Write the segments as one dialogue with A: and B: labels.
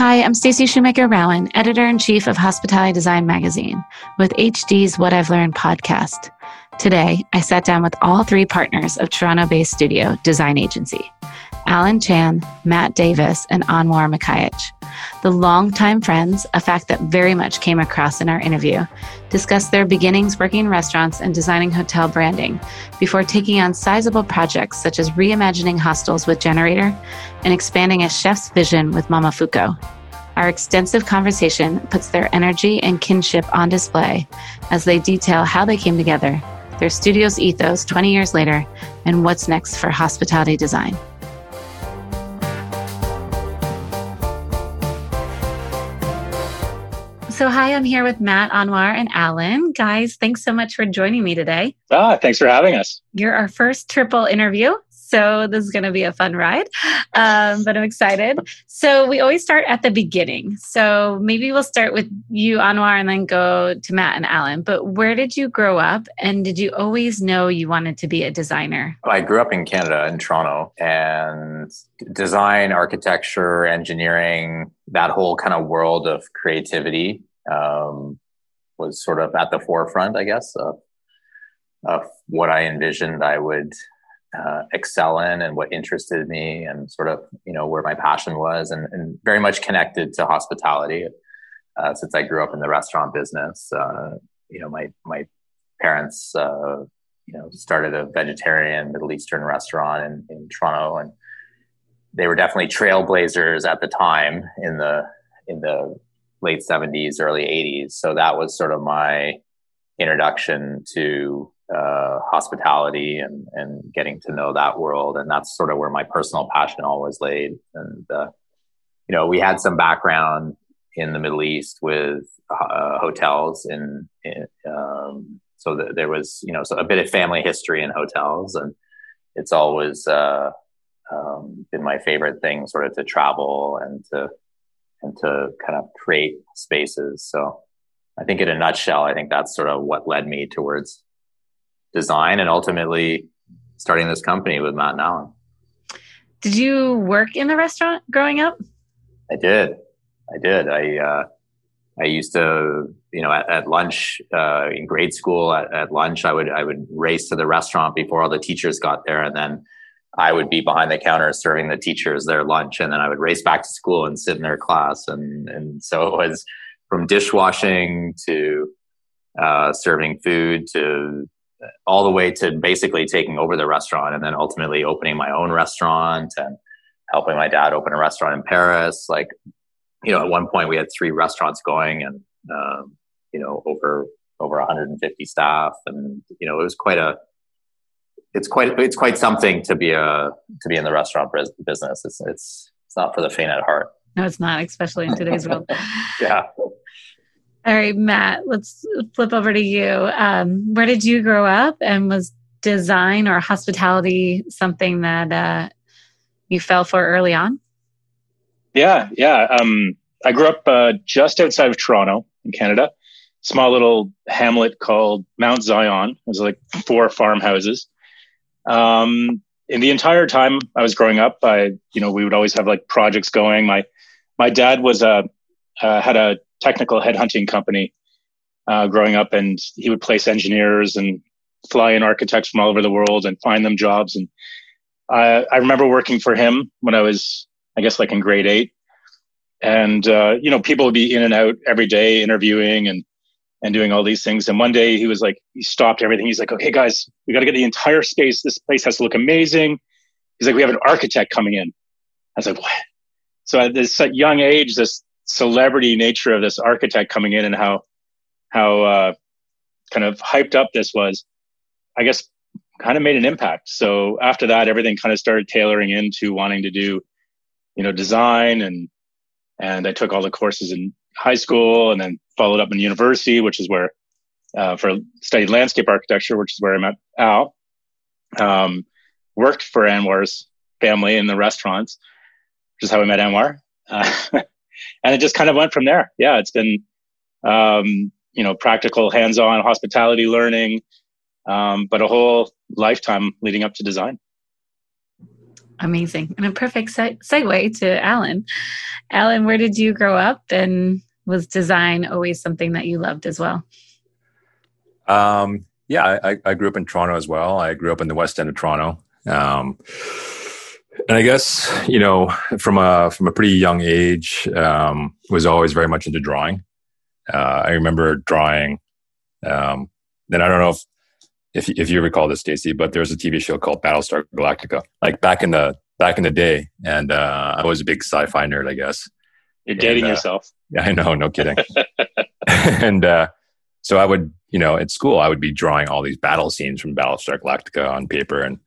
A: Hi, I'm Stacy Shoemaker Rowan, editor in chief of Hospitality Design Magazine, with HD's What I've Learned podcast. Today, I sat down with all three partners of Toronto based studio Design Agency Alan Chan, Matt Davis, and Anwar Mekhayech. The longtime friends, a fact that very much came across in our interview, discussed their beginnings working in restaurants and designing hotel branding before taking on sizable projects such as reimagining hostels with Generator and expanding a chef's vision with Momofuku. Our extensive conversation puts their energy and kinship on display as they detail how they came together, their studio's ethos 20 years later, and what's next for hospitality design. So, hi, I'm here with Matt, Anwar, and Alan. Guys, thanks so much for joining me today.
B: Ah, thanks for having us.
A: You're our first triple interview. So, this is going to be a fun ride, um, but I'm excited. So, we always start at the beginning. So, maybe we'll start with you, Anwar, and then go to Matt and Alan. But where did you grow up? And did you always know you wanted to be a designer?
C: I grew up in Canada, in Toronto, and design, architecture, engineering, that whole kind of world of creativity um, was sort of at the forefront, I guess, of, of what I envisioned I would uh, excel in and what interested me and sort of, you know, where my passion was and, and very much connected to hospitality. Uh, since I grew up in the restaurant business, uh, you know, my, my parents, uh, you know, started a vegetarian Middle Eastern restaurant in, in Toronto and they were definitely trailblazers at the time in the, in the late 70s, early 80s. So that was sort of my introduction to uh, hospitality and, and getting to know that world. And that's sort of where my personal passion always laid. And, uh, you know, we had some background in the Middle East with uh, hotels in um, so that there was, you know, so a bit of family history in hotels and it's always, uh, um, been my favorite thing sort of to travel and to, and to kind of create spaces. So I think in a nutshell, I think that's sort of what led me towards design and ultimately starting this company with Matt and Alan.
A: Did you work in the restaurant growing up?
C: I did. I did. I, uh, I used to, you know, at, at lunch, uh, in grade school at, at lunch, I would, I would race to the restaurant before all the teachers got there and then I would be behind the counter serving the teachers their lunch, and then I would race back to school and sit in their class. And and so it was from dishwashing to uh, serving food to all the way to basically taking over the restaurant, and then ultimately opening my own restaurant and helping my dad open a restaurant in Paris. Like, you know, at one point we had three restaurants going, and um, you know, over over 150 staff, and you know, it was quite a it's quite it's quite something to be a to be in the restaurant business. It's it's it's not for the faint at heart.
A: No, it's not, especially in today's world.
C: yeah.
A: All right, Matt. Let's flip over to you. Um, where did you grow up, and was design or hospitality something that uh, you fell for early on?
B: Yeah, yeah. Um, I grew up uh, just outside of Toronto in Canada, small little hamlet called Mount Zion. It was like four farmhouses um, in the entire time I was growing up, I, you know, we would always have like projects going. My, my dad was a, uh, had a technical headhunting company, uh, growing up and he would place engineers and fly in architects from all over the world and find them jobs. And I, I remember working for him when I was, I guess like in grade eight. And, uh, you know, people would be in and out every day interviewing and and doing all these things. And one day he was like, he stopped everything. He's like, okay, guys, we got to get the entire space. This place has to look amazing. He's like, we have an architect coming in. I was like, what? So at this young age, this celebrity nature of this architect coming in and how, how, uh, kind of hyped up this was, I guess kind of made an impact. So after that, everything kind of started tailoring into wanting to do, you know, design and, and I took all the courses in high school and then followed up in university, which is where uh, for studied landscape architecture, which is where I met Al. Um, worked for Anwar's family in the restaurants, which is how I met Anwar. Uh, and it just kind of went from there. Yeah, it's been, um, you know, practical, hands-on hospitality learning, um, but a whole lifetime leading up to design.
A: Amazing. And a perfect se- segue to Alan. Alan, where did you grow up and was design always something that you loved as well?
D: Um, yeah, I, I, grew up in Toronto as well. I grew up in the west end of Toronto. Um, and I guess, you know, from a, from a pretty young age, um, was always very much into drawing. Uh, I remember drawing, um, and I don't know if if if you recall this, Stacy, but there was a TV show called Battlestar Galactica, like back in the back in the day, and uh, I was a big sci-fi nerd, I guess.
B: You're dating
D: and,
B: uh, yourself.
D: Yeah, I know, no kidding. and uh, so I would, you know, at school, I would be drawing all these battle scenes from Battlestar Galactica on paper, and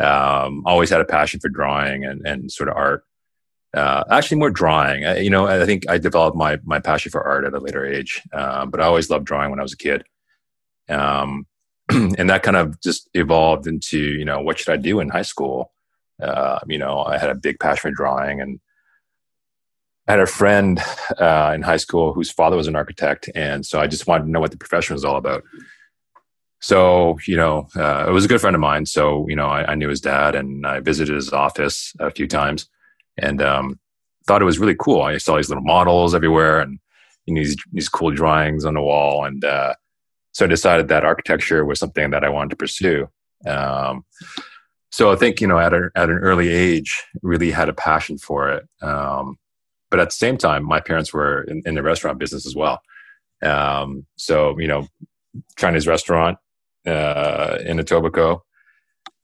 D: um, always had a passion for drawing and and sort of art. Uh, actually, more drawing. I, you know, I think I developed my my passion for art at a later age, um, but I always loved drawing when I was a kid. Um, and that kind of just evolved into you know what should I do in high school? Uh, you know, I had a big passion for drawing, and I had a friend uh, in high school whose father was an architect, and so I just wanted to know what the profession was all about. So you know, uh, it was a good friend of mine. So you know, I, I, knew his dad, and I visited his office a few times, and um, thought it was really cool. I saw these little models everywhere, and these these cool drawings on the wall, and uh, so I decided that architecture was something that I wanted to pursue. Um, so I think you know at, a, at an early age, really had a passion for it. Um, but at the same time, my parents were in, in the restaurant business as well. Um, so you know, Chinese restaurant uh, in Etobicoke,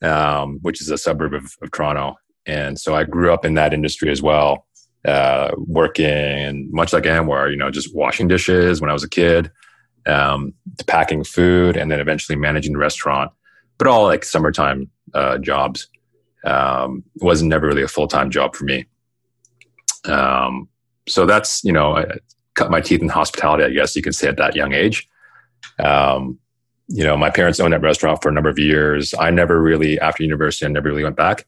D: um, which is a suburb of, of, Toronto, and so I grew up in that industry as well, uh, working much like Anwar, you know, just washing dishes when I was a kid um, to packing food and then eventually managing the restaurant, but all like summertime uh, jobs. Um, was never really a full time job for me. Um, so that's, you know, I cut my teeth in hospitality, I guess you could say at that young age. Um, you know, my parents owned that restaurant for a number of years. I never really, after university, I never really went back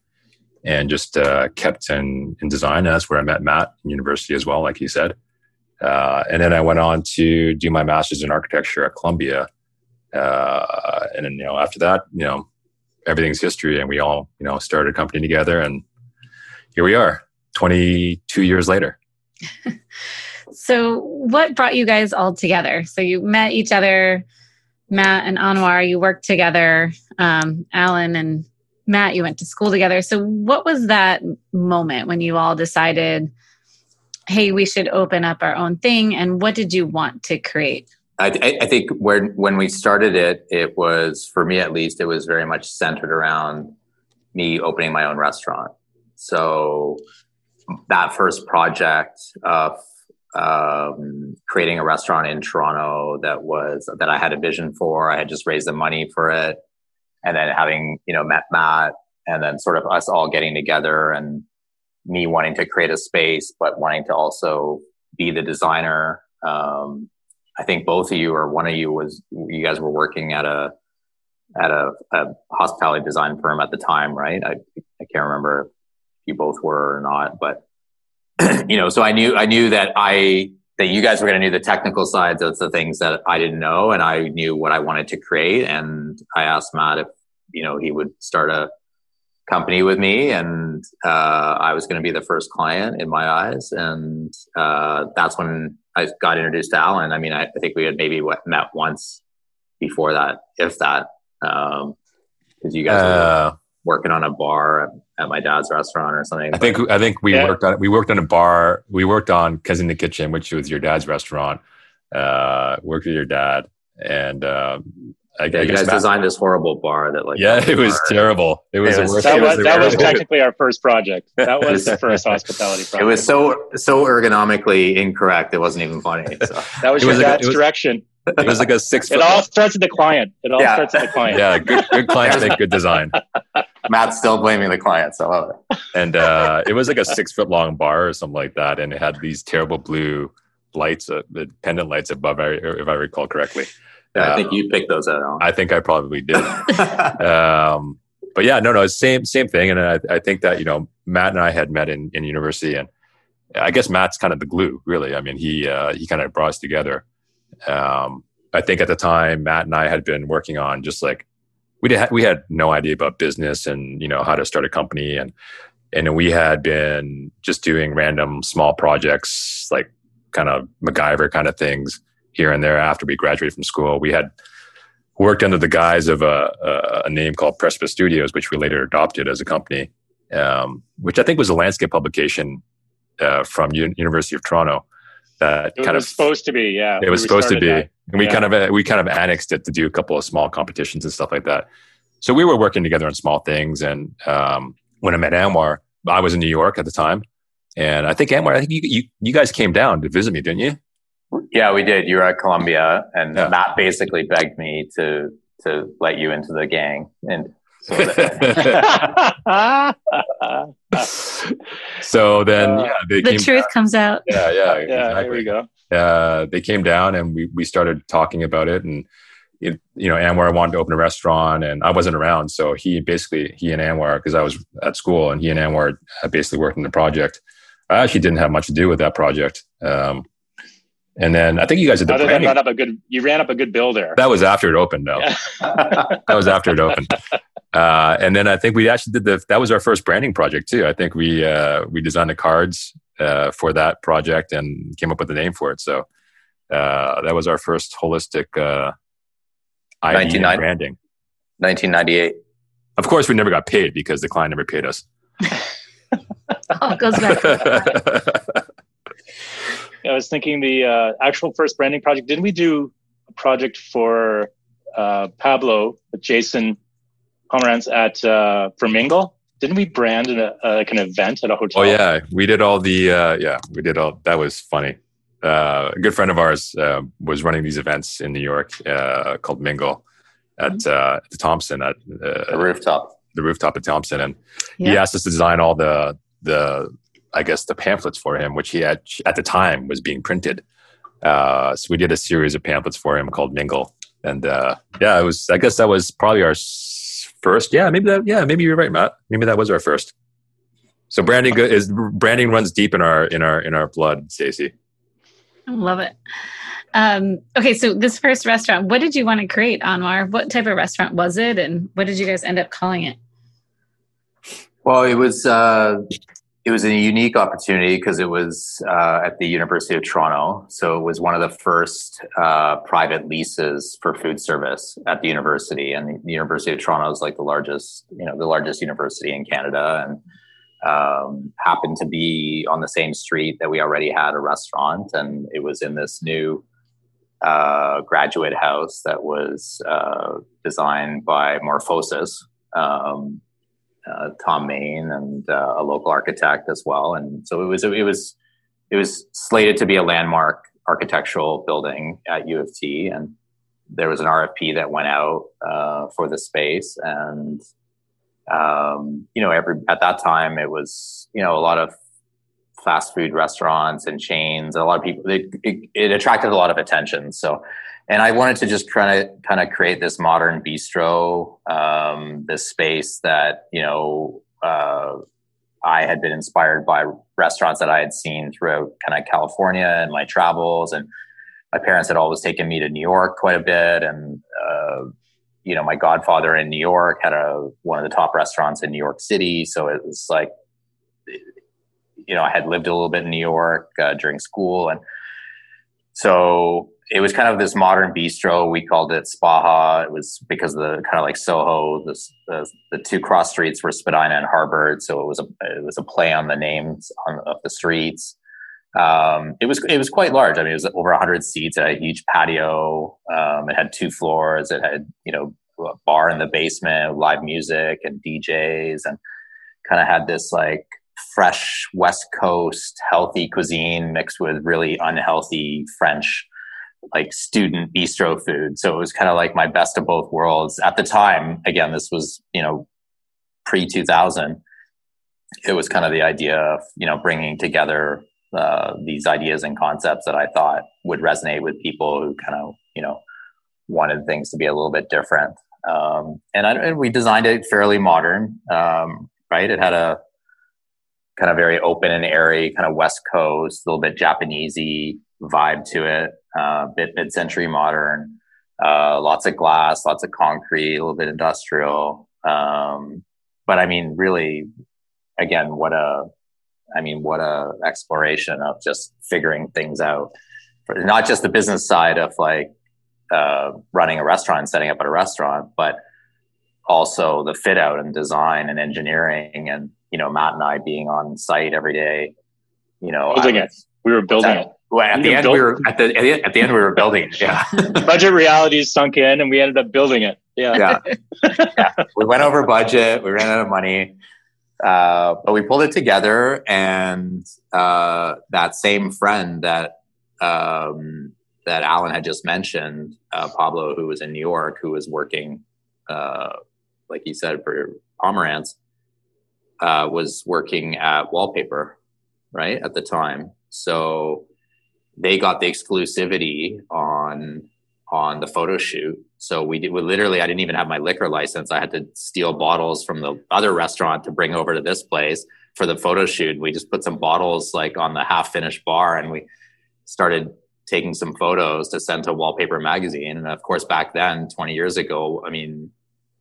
D: and just uh, kept in, in design. That's where I met Matt in university as well, like he said. Uh, and then I went on to do my master's in architecture at Columbia. Uh, and then, you know, after that, you know, everything's history and we all, you know, started a company together and here we are 22 years later.
A: so what brought you guys all together? So you met each other, Matt and Anwar, you worked together, um, Alan and Matt, you went to school together. So what was that moment when you all decided, hey, we should open up our own thing? And what did you want to create?
C: I, I think when when we started it, it was for me at least, it was very much centered around me opening my own restaurant. So that first project of um, creating a restaurant in Toronto that was that I had a vision for. I had just raised the money for it, and then having you know met Matt, and then sort of us all getting together and me wanting to create a space, but wanting to also be the designer. Um, I think both of you or one of you was you guys were working at a at a, a hospitality design firm at the time, right? I I can't remember if you both were or not, but you know, so I knew I knew that I that you guys were going to do the technical sides of the things that I didn't know, and I knew what I wanted to create. And I asked Matt if you know he would start a company with me, and uh, I was going to be the first client in my eyes, and uh, that's when I got introduced to Alan. I mean, I, I think we had maybe met once before that, if that, because um, you guys uh, were working on a bar at, at, my dad's restaurant or something.
D: I think I think we yeah. worked on we worked on a bar. We worked on Cousin in the Kitchen, which was your dad's restaurant. Uh, worked with your dad, and um,
C: I, yeah, I you guys Matt, designed this horrible bar that like
D: yeah, it was terrible. It was,
B: it was that was, that was technically our first project. That was the first hospitality project.
C: It was so so ergonomically incorrect. It wasn't even funny. So.
B: that was your dad's was, direction.
D: It was like a six.
B: it all starts with the client. It all yeah. starts with the client.
D: Yeah, good good clients make good design.
C: Matt's still blaming the clients. I love it.
D: And uh, it was like a six foot long bar or something like that, and it had these terrible blue lights, uh, the pendant lights above, if I recall correctly.
C: Yeah, I think you picked those out.
D: I think I probably did. um, but yeah, no, no, same same thing. And I, I think that you know Matt and I had met in, in university, and I guess Matt's kind of the glue, really. I mean, he uh, he kind of brought us together. Um, I think at the time Matt and I had been working on just like we did we had no idea about business and you know how to start a company and and we had been just doing random small projects like kind of MacGyver kind of things here and there after we graduated from school. We had worked under the guise of a, a name called Precipice Studios, which we later adopted as a company, um, which I think was a landscape publication uh, from U- University of Toronto. That
B: it
D: kind
B: was
D: of
B: supposed to be, yeah.
D: it was
B: We
D: supposed to be,
B: started
D: and we
B: Yeah.
D: kind of uh, we kind of annexed it to do a couple of small competitions and stuff like that. So we were working together on small things, and um, when I met Anwar, I was in New York at the time, and I think Anwar, I think you you, you guys came down to visit me, didn't you?
C: Yeah, we did. You were at Columbia, and
D: Yeah.
C: Matt basically begged me to to let you into the gang, and so that-
B: that.
D: so then,
B: Uh,
D: yeah, they
A: The
D: came
A: truth comes out.
D: Yeah, yeah,
B: yeah, there
D: exactly.
B: we go.
D: uh, they came down and we, we started talking about it and it, you know Anwar wanted to open a restaurant and I wasn't around so he basically he and Anwar because I was at school and he and Anwar basically worked on the project I actually didn't have much to do with that project um, and then I think you guys did the
B: Other
D: branding
B: run up a good, you ran up a good bill there.
D: that was after it opened though
B: Yeah.
D: that was after it opened uh, and then I think we actually did the that was our first branding project too I think we uh, we designed the cards uh, for that project and came up with a name for it so uh, that was our first holistic uh, ID branding.
C: 1998.
D: Of course, we never got paid because the client never paid us.
A: Oh, it goes back. to that.
B: I was thinking the uh, actual first branding project. Didn't we do a project for uh, Pablo with Jason Pomeranc at uh, for Mingle? Didn't we brand an, uh, like an event at a hotel?
D: oh yeah, we did all the uh, yeah we did all that was funny. Uh, a good friend of ours uh, was running these events in New York uh, called Mingle at uh, the Thompson at
C: The
D: uh,
C: rooftop.
D: the rooftop at Thompson, and he asked us to design all the the I guess the pamphlets for him, which he had at the time was being printed. Uh, so we did a series of pamphlets for him called Mingle, and uh, yeah, it was. I guess that was probably our first. Yeah, maybe that. Yeah, maybe you're right, Matt. Maybe that was our first. So branding go- is branding runs deep in our in our in our blood, Stacey.
A: I love it. Um, okay, so this first restaurant, what did you want to create, Anwar? What type of restaurant was it, and what did you guys end up calling it?
C: Well, it was uh, it was a unique opportunity because it was uh, at the University of Toronto. So it was one of the first uh, private leases for food service at the university, and the University of Toronto is like the largest, you know, the largest university in Canada, and um, happened to be on the same street that we already had a restaurant, and it was in this new uh, graduate house that was uh, designed by Morphosis. Um, uh, Thom Mayne and uh, a local architect as well. And so it was it was it was slated to be a landmark architectural building at U of T, and there was an RFP that went out uh, for the space, and um, you know every at that time it was you know a lot of fast food restaurants and chains. And A lot of people it, it, it attracted a lot of attention. So and I wanted to just try to kind of create this modern bistro, um, this space that you know uh, I had been inspired by restaurants that I had seen throughout kind of California and my travels, and my parents had always taken me to New York quite a bit, and uh, you know my godfather in New York had a one of the top restaurants in New York City, so it was like you know I had lived a little bit in New York uh, during school, and so it was kind of this modern bistro. We called it Spaha. It was because the kind of like Soho. This, the the two cross streets were Spadina and Harbord, so it was a it was a play on the names on, of the streets. Um, it was it was quite large. I mean, it was over 100 seats. It had a huge patio. Um, it had two floors. It had you know a bar in the basement, live music and DJs, and kind of had this like fresh West Coast healthy cuisine mixed with really unhealthy French like student bistro food. So it was kind of like my best of both worlds. At the time, again, this was, you know, pre 2000. It was kind of the idea of, you know, bringing together uh, these ideas and concepts that I thought would resonate with people who kind of, you know, wanted things to be a little bit different. Um, and, I, and we designed it fairly modern, um, right? It had a kind of very open and airy, kind of West Coast, a little bit Japanesey vibe to it, uh, bit mid-century modern, uh, lots of glass, lots of concrete, a little bit industrial. Um, but I mean, really, again, what a, I mean, what a exploration of just figuring things out. Not just the business side of like uh, running a restaurant, setting up at a restaurant, but also the fit out and design and engineering and you know Matt and I being on site every day. You know,
B: building it. We were building it.
C: Well, at the end, we were at the at the end we were building it. Yeah,
B: budget realities sunk in, and we ended up building it. Yeah,
C: yeah. yeah. We went over budget. We ran out of money, uh, but we pulled it together. And uh, that same friend that um, that Alan had just mentioned, uh, Pablo, who was in New York, who was working, uh, like he said, for Pomeranc, uh, was working at Wallpaper, right at the time. So they got the exclusivity on on the photo shoot. So we did we literally I didn't even have my liquor license. I had to steal bottles from the other restaurant to bring over to this place for the photo shoot. We just put some bottles like on the half finished bar and we started taking some photos to send to Wallpaper magazine. And of course back then 20 years ago, I mean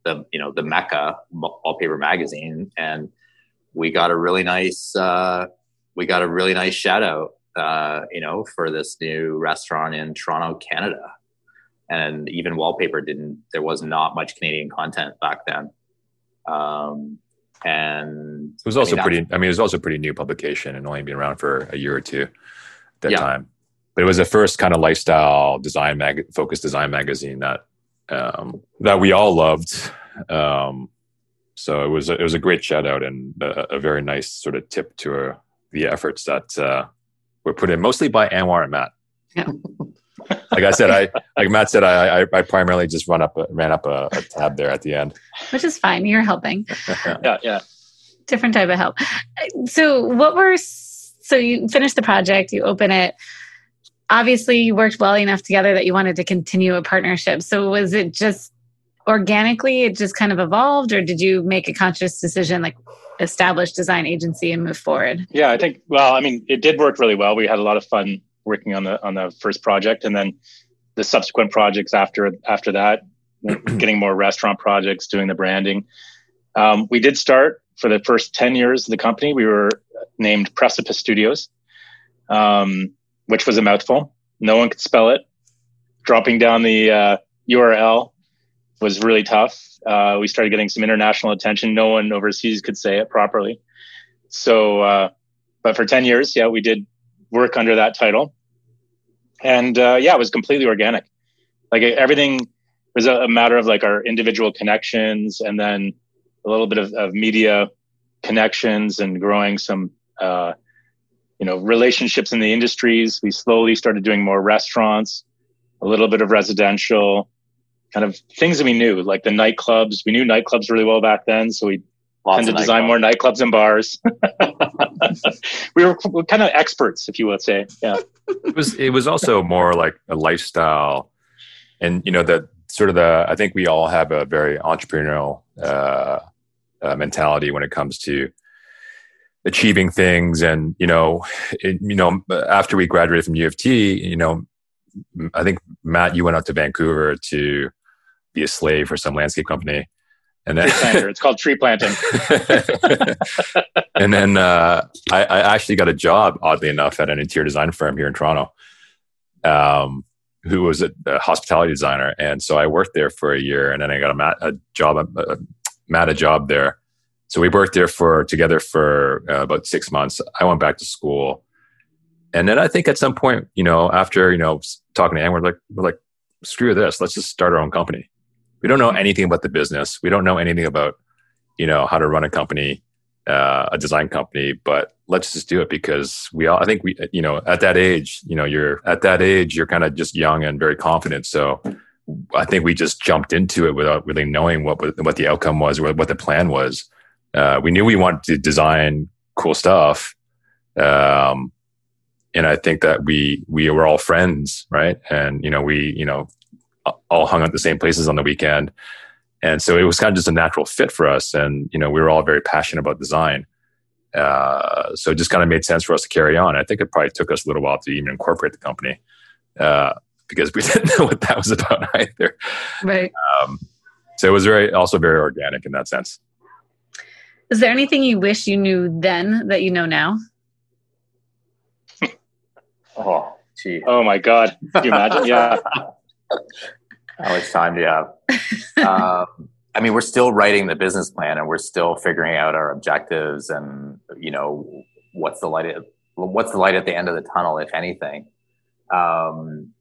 C: the you know the mecca Wallpaper magazine and we got a really nice uh, we got a really nice shout out uh, you know, for this new restaurant in Toronto, Canada. And even wallpaper didn't, there was not much Canadian content back then. Um, and
D: it was also I mean, pretty, I mean, it was also a pretty new publication and only been around for a year or two at that yeah. time. But it was the first kind of lifestyle design mag, focused design magazine that, um, that we all loved. Um, so it was, a, it was a great shout out and a, a very nice sort of tip to uh, the efforts that, uh, were put in mostly by Anwar and Matt. Yeah. like I said, I like Matt said, I I, I primarily just run up ran up a, a, tab there at the end,
A: which is fine. You're helping.
B: yeah, yeah.
A: Different type of help. So, what were so you finished the project, you open it. Obviously, you worked well enough together that you wanted to continue a partnership. So, was it just organically? It just kind of evolved, or did you make a conscious decision, like establish design agency and move forward?
B: Yeah, I think. Well, I mean, it did work really well. We had a lot of fun working on the on the first project, and then the subsequent projects after after that, getting more restaurant projects, doing the branding. Um, we did start for the first ten years of the company. We were named Precipice Studios, um, which was a mouthful. No one could spell it. Dropping down the uh, URL was really tough. Uh, we started getting some international attention. No one overseas could say it properly. So, uh, but for 10 years, yeah, we did work under that title. And uh, yeah, it was completely organic. Like everything was a, matter of like our individual connections and then a little bit of, of media connections and growing some, uh, you know, relationships in the industries. We slowly started doing more restaurants, a little bit of residential, kind of things that we knew, like the nightclubs. We knew nightclubs really well back then, so we Lots tend to design more nightclubs and bars. we were kind of experts, if you would say. Yeah,
D: it was. It was also more like a lifestyle, and you know that sort of the. I think we all have a very entrepreneurial uh, uh, mentality when it comes to achieving things and you know it, you know after we graduated from U of T you know I think Matt you went out to Vancouver to be a slave for some landscape company.
B: And then it's called tree planting.
D: and then uh, I, I, actually got a job, oddly enough, at an interior design firm here in Toronto, um, who was a, a, hospitality designer. And so I worked there for a year, and then I got a, Matt, a job, a, Matt a job there. So we worked there for together for uh, about six months. I went back to school, and then I think at some point, you know, after you know talking to Anne, we're like, we're like, screw this, let's just start our own company we don't know anything about the business. We don't know anything about, you know, how to run a company, uh, a design company, but let's just do it because we all, I think we, you know, at that age, you know, you're at that age, you're kind of just young and very confident. So I think we just jumped into it without really knowing what, what the outcome was or what the plan was. Uh, we knew we wanted to design cool stuff. Um, and I think that we, we were all friends, right? And, you know, we, you know, all hung out the same places on the weekend. And so it was kind of just a natural fit for us. And, you know, we were all very passionate about design. Uh, so it just kind of made sense for us to carry on. I think it probably took us a little while to even incorporate the company uh, because we didn't know what that was about either.
A: Right. Um,
D: so it was very, also very organic in that sense.
A: Is there anything you wish you knew then that you know now?
C: oh, gee.
B: Oh my God. Can you imagine? Yeah.
C: How much time do you have? um, I mean, we're still writing the business plan and we're still figuring out our objectives and, you know, what's the light at, what's the light at the end of the tunnel, if anything. Um,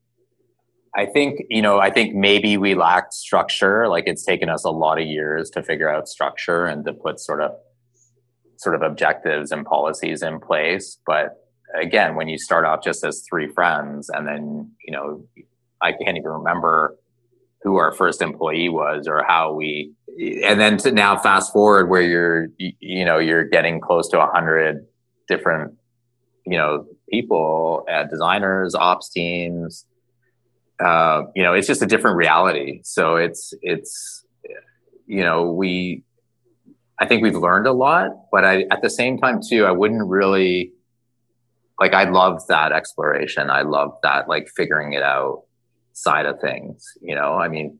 C: I think, you know, I think maybe we lacked structure. Like it's taken us a lot of years to figure out structure and to put sort of, sort of objectives and policies in place. But again, when you start off just as three friends and then, you know, I can't even remember who our first employee was or how we and then to now fast forward where you're you know you're getting close to a hundred different you know people uh, designers ops teams uh, you know it's just a different reality. So it's it's you know we i think we've learned a lot but i at the same time too i wouldn't really like i love that exploration. I love that like figuring it out side of things. You know, I mean,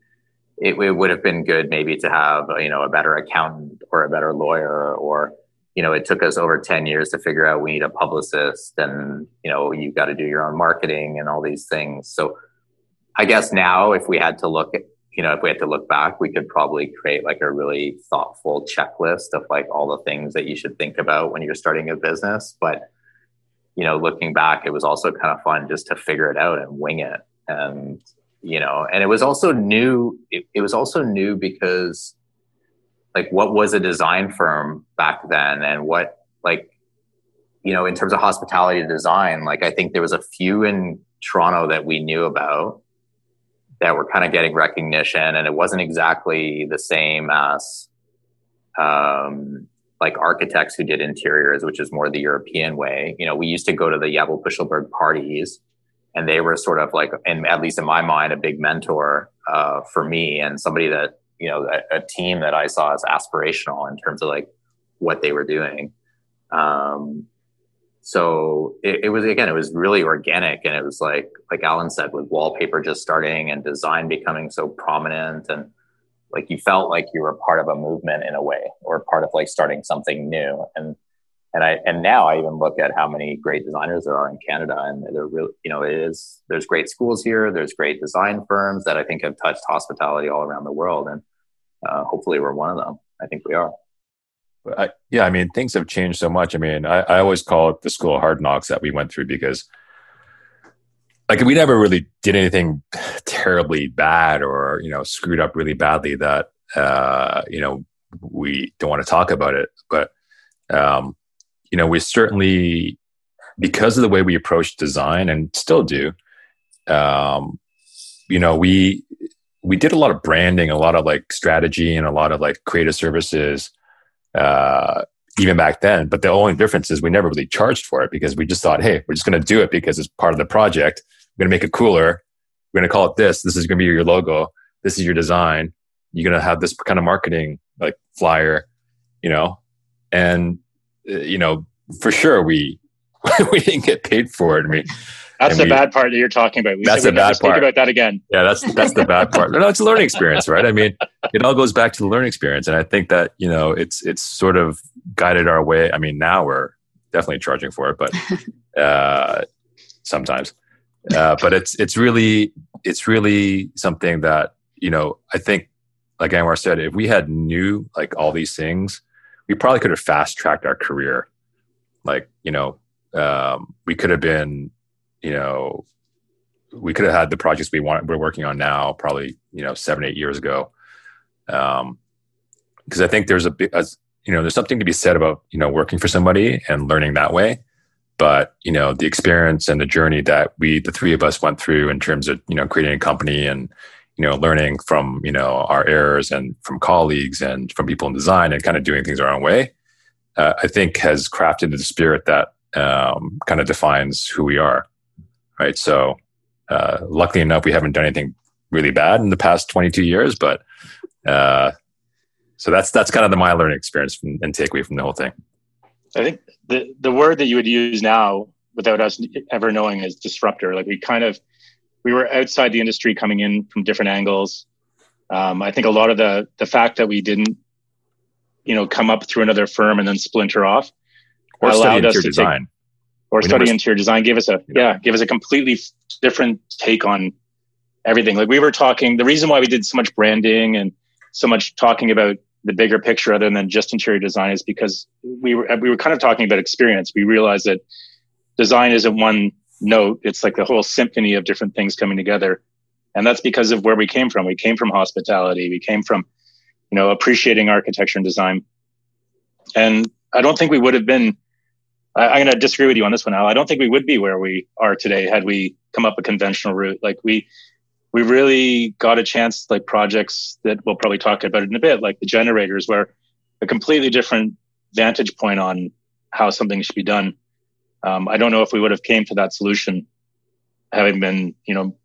C: it, it would have been good maybe to have you know a better accountant or a better lawyer or you know it took us over 10 years to figure out we need a publicist and you know you've got to do your own marketing and all these things. So i guess now if we had to look at you know if we had to look back we could probably create like a really thoughtful checklist of like all the things that you should think about when you're starting a business. But you know looking back it was also kind of fun just to figure it out and wing it and you know and it was also new it, it, was also new because like what was a design firm back then and what like you know in terms of hospitality design like i think there was a few in toronto that we knew about that were kind of getting recognition and it wasn't exactly the same as um, like architects who did interiors which is more the european way. You know we used to go to the Yabu Pushelberg parties and they were sort of like, and at least in my mind, a big mentor uh, for me and somebody that you know a, a, team that I saw as aspirational in terms of like what they were doing. Um, so it, it, was again, it was really organic, and it was like like Alan said, with wallpaper just starting and design becoming so prominent, and like you felt like you were part of a movement in a way, or part of like starting something new, and and I and now I even look at how many great designers there are in Canada, and they're really you know it is there's great schools here, there's great design firms that I think have touched hospitality all around the world, and uh, hopefully we're one of them. I think we are.
D: I, yeah, I mean things have changed so much. I mean, I, I always call it the school of hard knocks that we went through because like we never really did anything terribly bad or you know screwed up really badly that uh, you know we don't want to talk about it, but um, you know, we certainly, because of the way we approach design and still do, um, you know, we we did a lot of branding, a lot of like strategy, and a lot of like creative services, uh, even back then. But the only difference is we never really charged for it because we just thought, hey, we're just going to do it because it's part of the project. We're going to make it cooler. We're going to call it this. This is going to be your logo. This is your design. You're going to have this kind of marketing like flyer, you know, and you know, for sure we we didn't get paid for it. I mean,
B: that's the we, bad part that you're talking about. We
D: that's the bad part.
B: Think about that again.
D: Yeah, that's that's the bad part. No, it's a learning experience, right? I mean, it all goes back to the learning experience, and I think that you know it's it's sort of guided our way. I mean, now we're definitely charging for it, but uh, sometimes, uh, but it's it's really it's really something that you know I think, like Anwar said, if we had knew like all these things we probably could have fast tracked our career. Like, you know, um, we could have been, you know, we could have had the projects we want we're working on now probably, you know, seven, eight years ago. Um, because I think there's a big, you know, there's something to be said about, you know, working for somebody and learning that way. But, you know, the experience and the journey that we, the three of us went through in terms of, you know, creating a company and, you know, learning from, you know, our errors and from colleagues and from people in design and kind of doing things our own way, uh, I think has crafted the spirit that um, kind of defines who we are. Right. So, uh, luckily enough, we haven't done anything really bad in the past 22 years, but, uh, so that's, that's kind of the my learning experience from, and takeaway from the whole thing.
B: I think the, the word that you would use now without us ever knowing is disruptor. Like we kind of, we were outside the industry coming in from different angles. Um, I think a lot of the the fact that we didn't you know, come up through another firm and then splinter off.
D: Or study interior design.
B: Take, or we study interior design. Give us a yeah, give us a completely different take on everything. Like we were talking, the reason why we did so much branding and so much talking about the bigger picture other than just interior design is because we were we were kind of talking about experience. We realized that design isn't one note; it's like the whole symphony of different things coming together, and that's because of where we came from. We came from hospitality. We came from you know appreciating architecture and design, and I don't think we would have been. I, I'm going to disagree with you on this one, Al. I don't think we would be where we are today had we come up a conventional route. Like we we really got a chance like projects that we'll probably talk about in a bit like the generators where a completely different vantage point on how something should be done um, i don't know if we would have came to that solution having been you know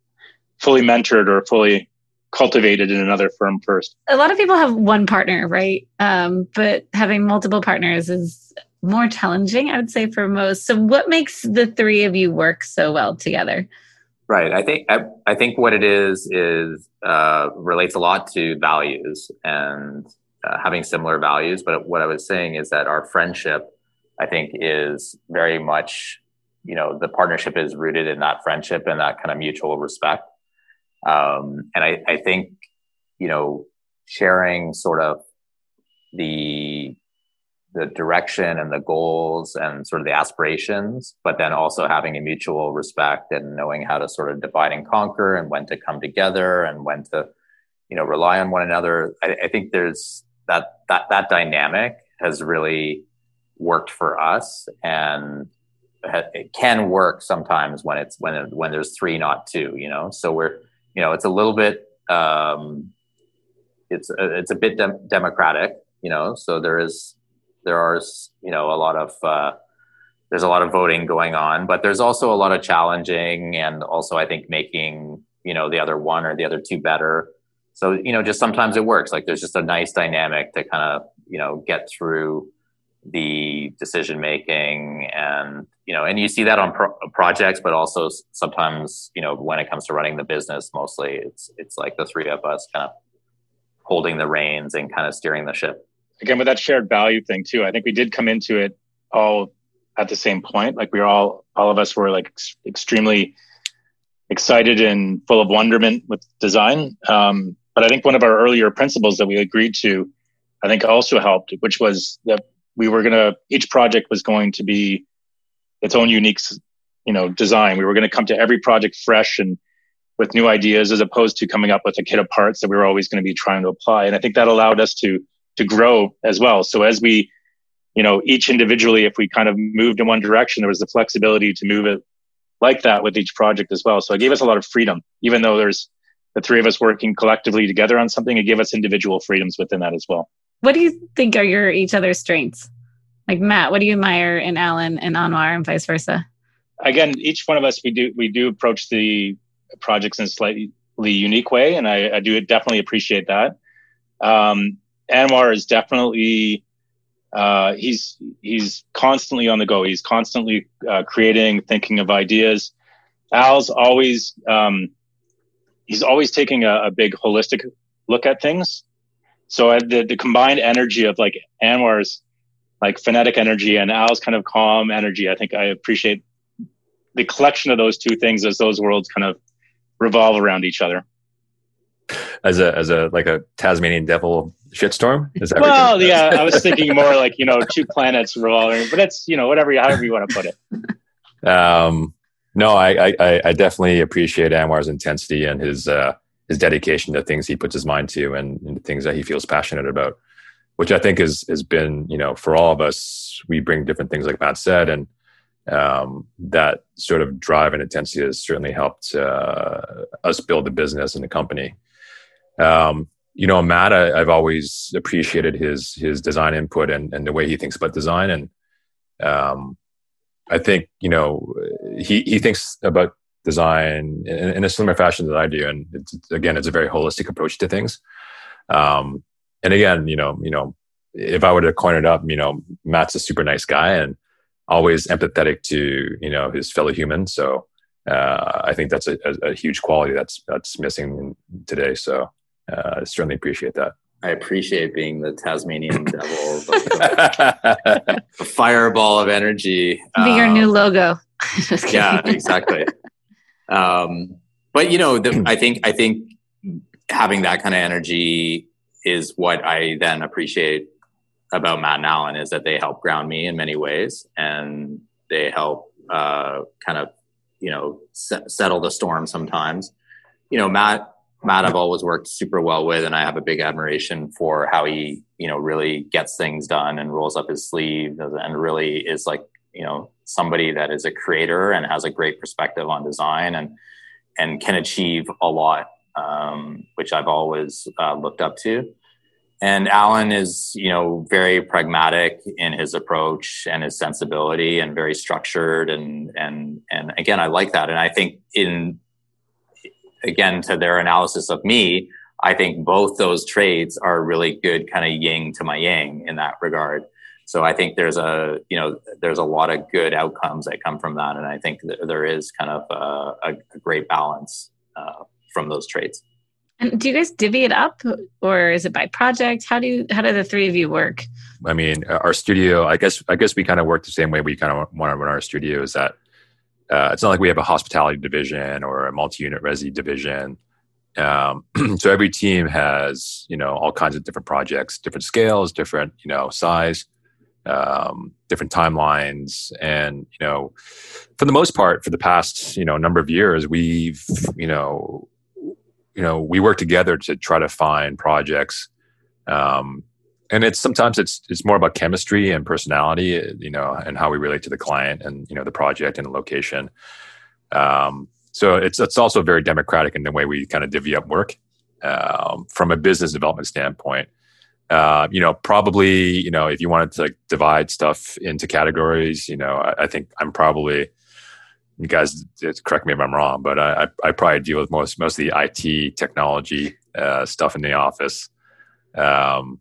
B: fully mentored or fully cultivated in another firm first
A: a lot of people have one partner right um, but having multiple partners is more challenging i would say for most so what makes the three of you work so well together
C: Right. I think I, I think what it is is uh, relates a lot to values and uh, having similar values. But what I was saying is that our friendship, I think, is very much you know the partnership is rooted in that friendship and that kind of mutual respect. Um, and I, I think you know sharing sort of the the direction and the goals and sort of the aspirations, but then also having a mutual respect and knowing how to sort of divide and conquer and when to come together and when to, you know, rely on one another. I, I think there's that that that dynamic has really worked for us and it can work sometimes when it's when when there's three not two you know so we're you know it's a little bit um it's it's a bit dem- democratic you know so there is there are you know a lot of uh, there's a lot of voting going on, but there's also a lot of challenging and also I think making you know the other one or the other two better. So you know just sometimes it works. Like there's just a nice dynamic to kind of you know get through the decision making and you know and you see that on pro- projects but also sometimes you know when it comes to running the business mostly it's it's like the three of us kind of holding the reins and kind of steering the ship.
B: Again with that shared value thing too i think we did come into it all at the same point. Like we were all all of us were like ex- extremely excited and full of wonderment with design. Um, but i think one of our earlier principles that we agreed to i think also helped which was that we were going to each project was going to be its own unique you know design we were going to come to every project fresh and with new ideas as opposed to coming up with a kit of parts that we were always going to be trying to apply and i think that allowed us to to grow as well. So as we, you know, each individually, if we kind of moved in one direction, there was the flexibility to move it like that with each project as well. So it gave us a lot of freedom, even though there's the three of us working collectively together on something, it gave us individual freedoms within that as well.
A: What do you think are your each other's strengths? Like Matt, what do you admire in Alan and Anwar and vice versa?
B: Again, each one of us, we do, we do approach the projects in a slightly unique way. And I, I do definitely appreciate that. Um, Anwar is definitely uh, he's he's constantly on the go. He's constantly uh, creating, thinking of ideas. Al's always um, he's always taking a, a, big holistic look at things. So uh, the the combined energy of like Anwar's like phonetic energy and Al's kind of calm energy, I think I appreciate the collection of those two things as those worlds kind of revolve around each other
D: as a as a like a Tasmanian devil shitstorm?
B: Is that well, yeah, I was thinking more like you know two planets revolving, but it's you know whatever however you want to put it.
D: Um, no, I, I I definitely appreciate Anwar's intensity and his uh, his dedication to things he puts his mind to and, and things that he feels passionate about, which I think is has been you know for all of us we bring different things like Matt said and um, that sort of drive and intensity has certainly helped uh, us build the business and the company. Um, you know, Matt, I, have always appreciated his his design input and, and the way he thinks about design, and um, I think you know he he thinks about design in, in, a similar fashion that I do, and it's, again, it's a very holistic approach to things. Um, and again, you know, you know, if I were to coin it up, you know, Matt's a super nice guy and always empathetic to you know his fellow humans. So uh, I think that's a, a, a huge quality that's that's missing today. So uh, I certainly appreciate that.
C: I appreciate being the Tasmanian devil, the, the, fireball of energy.
A: Be um, your new logo.
C: yeah, exactly. Um, but you know, the, I think I think having that kind of energy is what I then appreciate about Matt and Allen is that they help ground me in many ways, and they help uh, kind of you know settle the storm sometimes. You know, Matt Matt, I've always worked super well with, and I have a big admiration for how he, you know, really gets things done and rolls up his sleeves and really is like, you know, somebody that is a creator and has a great perspective on design and and can achieve a lot, um, which I've always uh, looked up to. And Allen is, you know, very pragmatic in his approach and his sensibility, and very structured. And and and again, I like that. And I think in again to their analysis of me, I think both those traits are really good kind of yin to my yang in that regard. So I think there's a you know there's a lot of good outcomes that come from that, and I think there is kind of a, a great balance uh, from those traits.
A: And do you guys divvy it up, or is it by project? How do you how do the three of you work?
D: I mean, our studio. I guess I guess we kind of work the same way. We kind of want to run our studio. Is that uh, it's not like we have a hospitality division or a multi-unit resi division. Um, so every team has you know all kinds of different projects, different scales, different you know size, um, different timelines, and you know for the most part, for the past you know number of years, we've you know you know we work together to try to find projects um, and it's sometimes it's it's more about chemistry and personality, you know, and how we relate to the client and you know the project and the location. Um, so it's it's also very democratic in the way we kind of divvy up work um, from a business development standpoint. Uh, you know, probably you know if you wanted to like, divide stuff into categories, you know, I, I, think I'm probably you guys correct me if I'm wrong, but I, I probably deal with most most of the IT technology uh, stuff in the office. Um,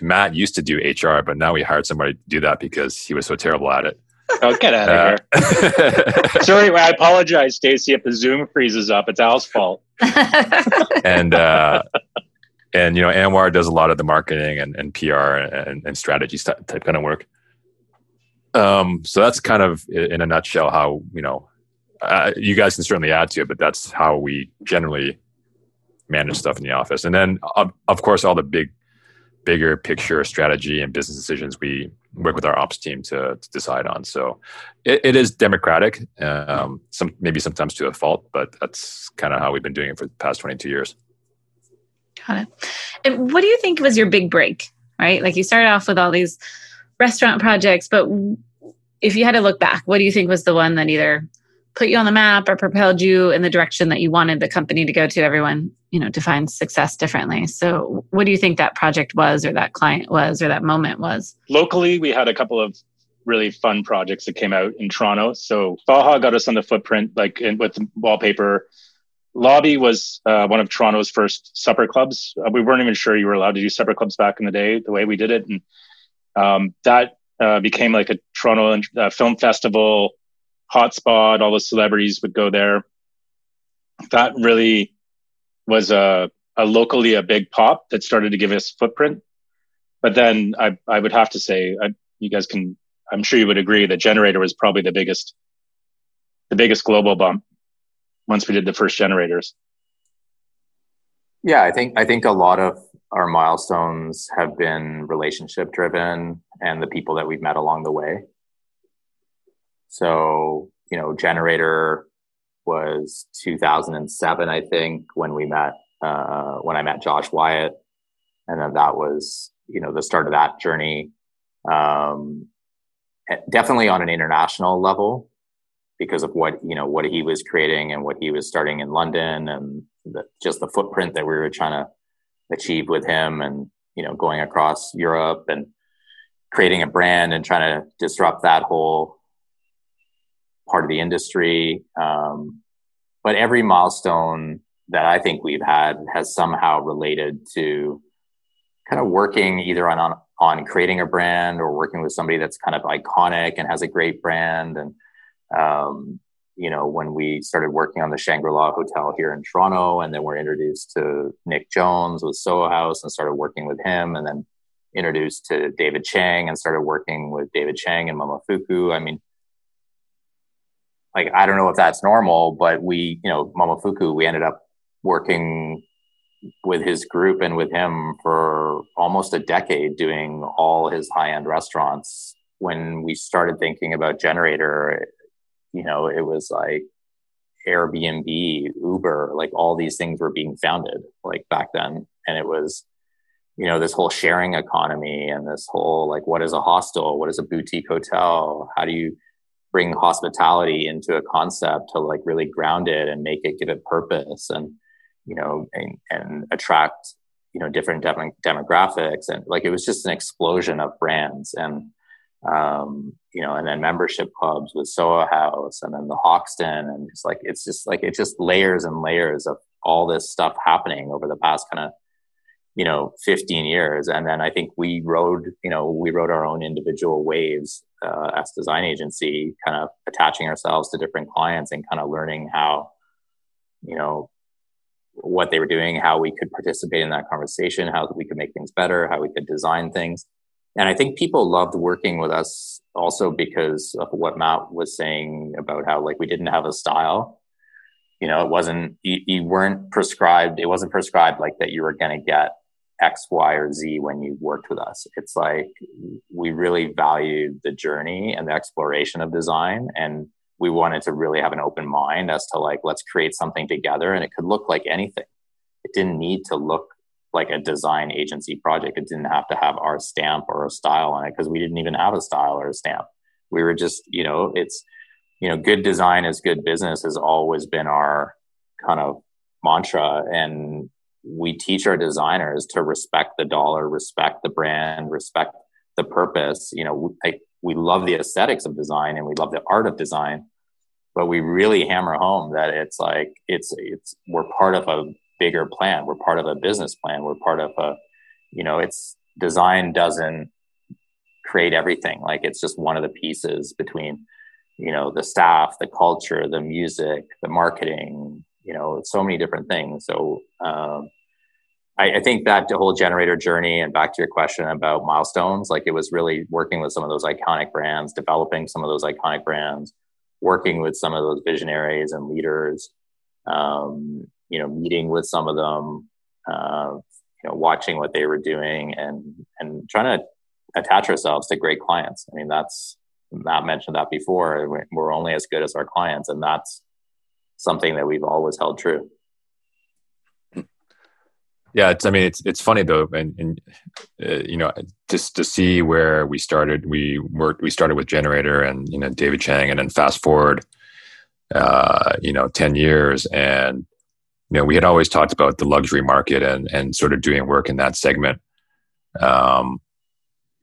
D: Matt used to do HR, but now we hired somebody to do that because he was so terrible at it.
B: Oh, get out of uh, here! Sorry, I apologize, Stacy. If the Zoom freezes up, it's Al's fault.
D: and uh, and you know, Anwar does a lot of the marketing and, and PR and, and strategy type kind of work. Um, so that's kind of in a nutshell how you know. Uh, you guys can certainly add to it, but that's how we generally manage stuff in the office. And then, of, of course, all the big bigger picture strategy and business decisions we work with our ops team to, to decide on. So it, it is democratic, um, some maybe sometimes to a fault, but that's kind of how we've been doing it for the past 22 years.
A: Got it. And what do you think was your big break? Right, like you started off with all these restaurant projects, but if you had to look back, what do you think was the one that either put you on the map or propelled you in the direction that you wanted the company to go to everyone you know defines success differently so what do you think that project was or that client was or that moment was
B: locally we had a couple of really fun projects that came out in toronto so faha got us on the footprint like in, with wallpaper lobby was uh, one of toronto's first supper clubs uh, we weren't even sure you were allowed to do supper clubs back in the day the way we did it and um, that uh, became like a toronto uh, film festival hotspot, all the celebrities would go there. That really was a, a locally a big pop that started to give us footprint. But then I, I would have to say, I, you guys can, I'm sure you would agree that generator was probably the biggest, the biggest global bump once we did the first generators.
C: Yeah, I think, I think a lot of our milestones have been relationship driven and the people that we've met along the way. So, you know, Generator was 2007, I think, when we met, uh, when I met Josh Wyatt. And then that was, you know, the start of that journey. Um, definitely on an international level because of what, you know, what he was creating and what he was starting in London and the, just the footprint that we were trying to achieve with him and, you know, going across Europe and creating a brand and trying to disrupt that whole part of the industry. Um, but every milestone that I think we've had has somehow related to kind of working either on, on, on creating a brand or working with somebody that's kind of iconic and has a great brand. And, um, you know, when we started working on the Shangri La Hotel here in Toronto, and then we're introduced to Nick Jones with Soho House and started working with him, and then introduced to David Chang and started working with David Chang and Momofuku. I mean, like I don't know if that's normal, but we, you know, Momofuku, we ended up working with his group and with him for almost a decade doing all his high-end restaurants when we started thinking about generator you know it was like airbnb uber like all these things were being founded like back then. And it was you know this whole sharing economy and this whole like what is a hostel? What is a boutique hotel? How do you bring hospitality into a concept to like really ground it and make it give it purpose and you know and, and attract you know different dem- demographics? And like it was just an explosion of brands. And um, you know and then membership clubs with Soho House and then the Hoxton and it's like it's just like it's just layers and layers of all this stuff happening over the past kind of you know 15 years. And then i think we rode you know we rode our own individual waves uh, as design agency kind of attaching ourselves to different clients and kind of learning how you know what they were doing how we could participate in that conversation how we could make things better how we could design things and i think people loved working with us also because of what matt was saying about how like we didn't have a style you know it wasn't you, you weren't prescribed it wasn't prescribed like that you were going to get X, Y, or Z when you worked with us. It's like we really valued the journey and the exploration of design. And we wanted to really have an open mind as to like, let's create something together. And it could look like anything. It didn't need to look like a design agency project. It didn't have to have our stamp or a style on it because we didn't even have a style or a stamp. We were just, you know, it's, you know, good design is good business has always been our kind of mantra. And we teach our designers to respect the dollar, respect the brand, respect the purpose. You know, like we love the aesthetics of design and we love the art of design, but we really hammer home that it's like it's it's we're part of a bigger plan. We're part of a business plan. We're part of a, you know, it's design doesn't create everything. Like it's just one of the pieces between, you know, the staff, the culture, the music, the marketing, you know, so many different things. So um, I, think that whole generator journey and back to your question about milestones, like it was really working with some of those iconic brands, developing some of those iconic brands, working with some of those visionaries and leaders, um, you know, meeting with some of them, uh, you know, watching what they were doing and and trying to attach ourselves to great clients. I mean, that's Matt mentioned that before. We're only as good as our clients, and that's something that we've always held true.
D: Yeah, it's. I mean, it's it's funny though, and, and uh, you know, just to see where we started. We worked. We started with Generator and you know David Chang, and then fast forward, uh, you know, ten years, and you know, we had always talked about the luxury market and and sort of doing work in that segment. Um,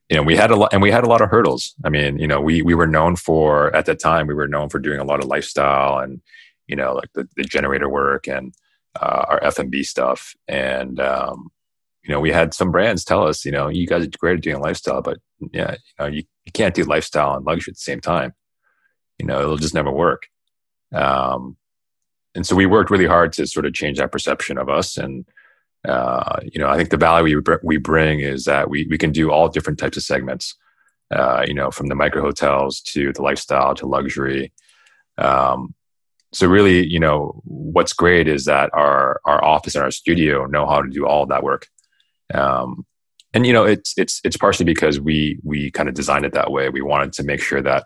D: you know, we had a lot, and we had a lot of hurdles. I mean, you know, we we were known for at that time we were known for doing a lot of lifestyle and you know, like the, the generator work and uh, our F&B stuff. And, um, you know, we had some brands tell us, you know, you guys are great at doing lifestyle, but yeah, you know, you, you can't do lifestyle and luxury at the same time. You know, it'll just never work. Um, and so we worked really hard to sort of change that perception of us. And, uh, you know, I think the value we, we bring is that we, we can do all different types of segments, uh, you know, from the micro hotels to the lifestyle to luxury. Um, so really, you know, what's great is that our our office and our studio know how to do all that work. Um, and you know, it's it's it's partially because we we kind of designed it that way. We wanted to make sure that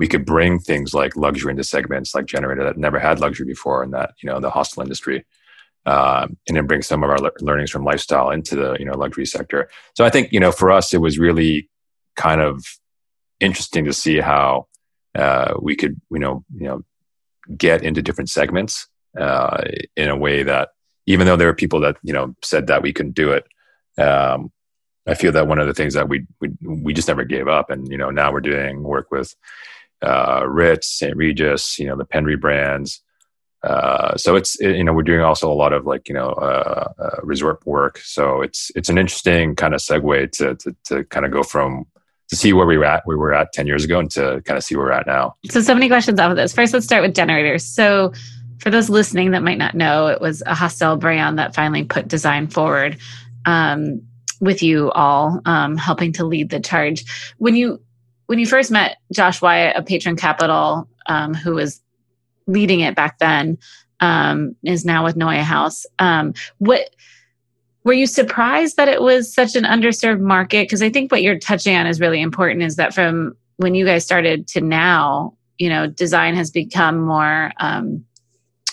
D: we could bring things like luxury into segments like generator that never had luxury before, and that you know the hostel industry, um, and then bring some of our le- learnings from lifestyle into the you know luxury sector. So I think you know for us it was really kind of interesting to see how uh, we could you know you know get into different segments uh, in a way that even though there are people that you know said that we couldn't do it um, i feel that one of the things that we, we we just never gave up and you know now we're doing work with uh, ritz st regis you know the penry brands uh, so it's it, you know we're doing also a lot of like you know uh, uh resort work so it's it's an interesting kind of segue to to, to kind of go from to see where we were at, where we were at 10 years ago and to kind of see where we're at now.
A: So, so many questions off of this. First, let's start with generators. So, for those listening that might not know, it was a Hostel brand that finally put design forward um, with you all um, helping to lead the charge. When you when you first met Josh Wyatt of Patron Capital, um, who was leading it back then, um, is now with NeueHouse. Um, what were you surprised that it was such an underserved market? Because I think what you're touching on is really important. Is that from when you guys started to now, you know, design has become more um,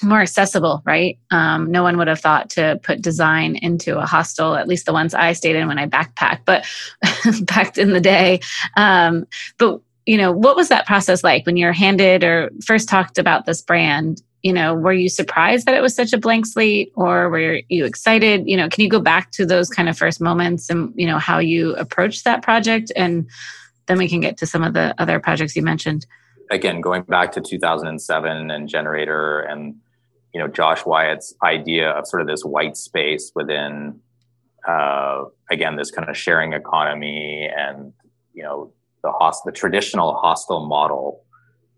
A: more accessible, right? Um, no one would have thought to put design into a hostel, at least the ones I stayed in when I backpacked, but back in the day. Um, but you know, what was that process like when you're handed or first talked about this brand? You know, were you surprised that it was such a blank slate, or were you excited? You know, can you go back to those kind of first moments and you know how you approached that project, and then we can get to some of the other projects you mentioned.
C: Again, going back to 2007 and Generator and you know Josh Wyatt's idea of sort of this white space within uh, again this kind of sharing economy and you know the host the traditional hostel model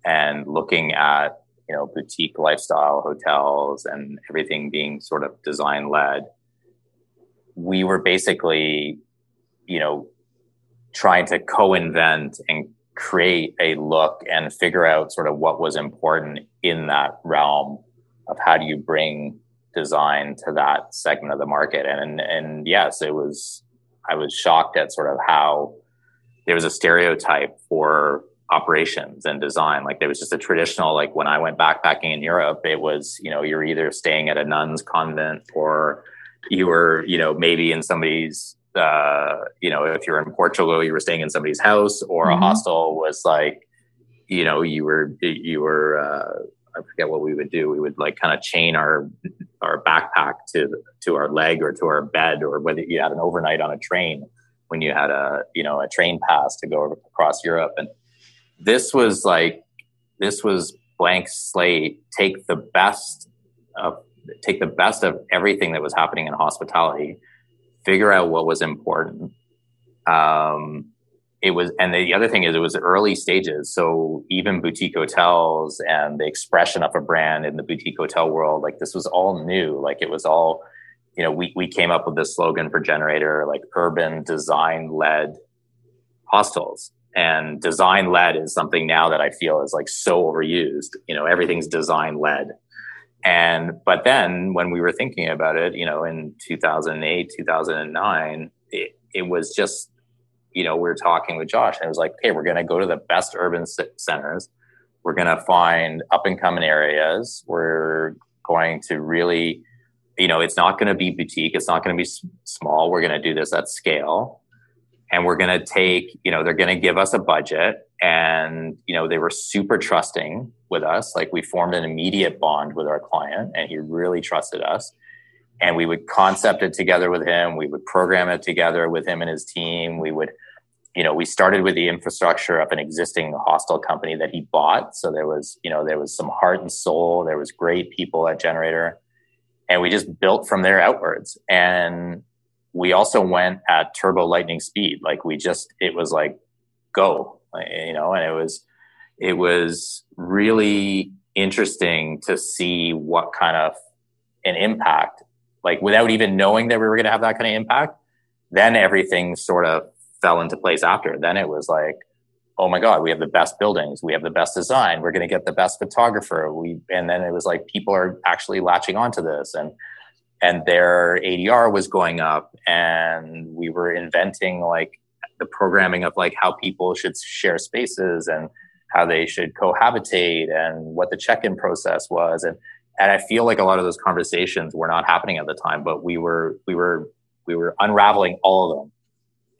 C: and looking at you know boutique lifestyle hotels and everything being sort of design led we were basically you know trying to co-invent and create a look and figure out sort of what was important in that realm of how do you bring design to that segment of the market. And, and, and yes, it was, I was shocked at sort of how there was a stereotype for operations and design. Like there was just a traditional, like when I went backpacking in Europe, it was, you know, you're either staying at a nun's convent or you were, you know, maybe in somebody's, uh, you know, if you're in Portugal, you were staying in somebody's house or mm-hmm. a hostel was like, you know, you were, you were, uh, I forget what we would do. We would like kind of chain our our backpack to to our leg or to our bed, or whether you had an overnight on a train when you had a you know a train pass to go across Europe. And this was like this was blank slate. Take the best of take the best of everything that was happening in hospitality. Figure out what was important. Um, it was and the other thing is it was early stages. So even boutique hotels and the expression of a brand in the boutique hotel world like this was all new. Like it was all you know we, we came up with this slogan for generator like urban design led hostels. And design led is something now that i feel is like so overused. You know everything's design led and but then when we were thinking about it you know in 2008 2009 it, it was just you know, we were talking with Josh and it was like, okay, we're going to go to the best urban centers. We're going to find up and coming areas. We're going to really, you know, it's not going to be boutique. It's not going to be small. We're going to do this at scale. And we're going to take, you know, they're going to give us a budget. And, you know, they were super trusting with us. Like we formed an immediate bond with our client and he really trusted us and we would concept it together with him. We would program it together with him and his team. We would, you know, we started with the infrastructure of an existing hostel company that he bought. So there was, you know, there was some heart and soul. There was great people at Generator, and we just built from there outwards. And we also went at turbo lightning speed. Like we just, it was like go, you know, and it was, it was really interesting to see what kind of an impact like without even knowing that we were going to have that kind of impact then everything sort of fell into place after. Then it was like oh my god we have the best buildings we have the best design we're going to get the best photographer we and then it was like people are actually latching onto this and and their ADR was going up and we were inventing like the programming of like how people should share spaces and how they should cohabitate and what the check-in process was and and I feel like a lot of those conversations were not happening at the time, but we were we were we were unraveling all of them,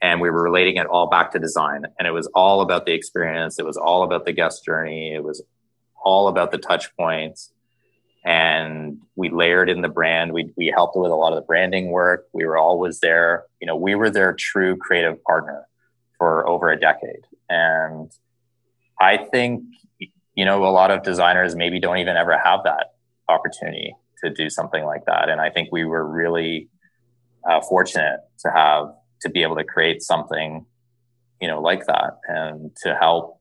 C: and we were relating it all back to design, and it was all about the experience. It was all about the guest journey. It was all about the touch points, and we layered in the brand. We we helped with a lot of the branding work. We were always there. You know, we were their true creative partner for over a decade, and I think you know a lot of designers maybe don't even ever have that opportunity to do something like that. And I think we were really uh, fortunate to have to be able to create something you know, like that, and to help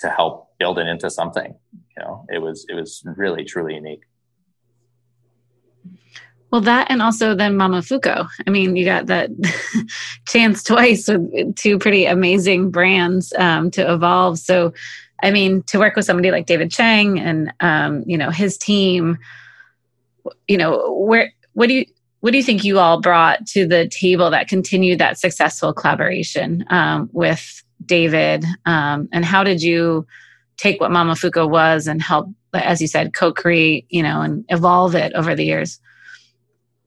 C: to help build it into something. You know, it was it was really truly unique.
A: Well, that and also then Momofuku. I mean, you got that chance twice with two pretty amazing brands um, to evolve. So, I mean, to work with somebody like David Chang and um, you know his team, you know, where what do you what do you think you all brought to the table that continued that successful collaboration um, with David? Um, and how did you take what Momofuku was and help, as you said, co-create, you know, and evolve it over the years?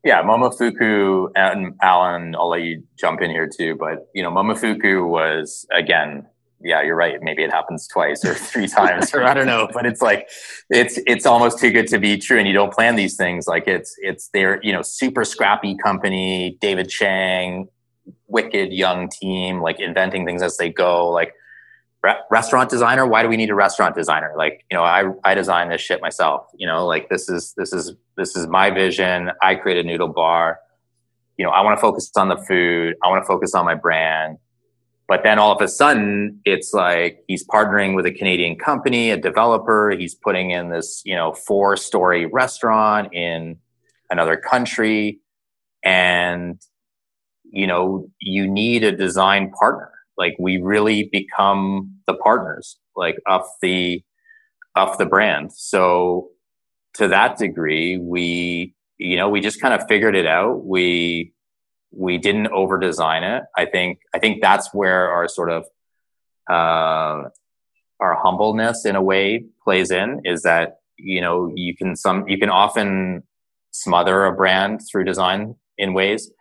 C: Yeah, Momofuku and Allen, I'll let you jump in here too. But you know, Momofuku was again, yeah, you're right. Maybe it happens twice or three times, or I don't know. But it's like it's it's almost too good to be true, and you don't plan these things. Like it's it's their you know super scrappy company, David Chang, wicked young team, like inventing things as they go. Like re- restaurant designer why do we need a restaurant designer like you know i i design this shit myself you know like this is this is this is my vision i create a noodle bar you know i want to focus on the food i want to focus on my brand but then all of a sudden it's like he's partnering with a canadian company a developer. He's putting in this you know four story restaurant in another country. And you know you need a design partner. Like we really become the partners like of the of the brand. So to that degree we you know we just kind of figured it out. We we didn't over design it i think i think that's where our sort of uh our humbleness in a way plays in is that you know you can some you can often smother a brand through design in ways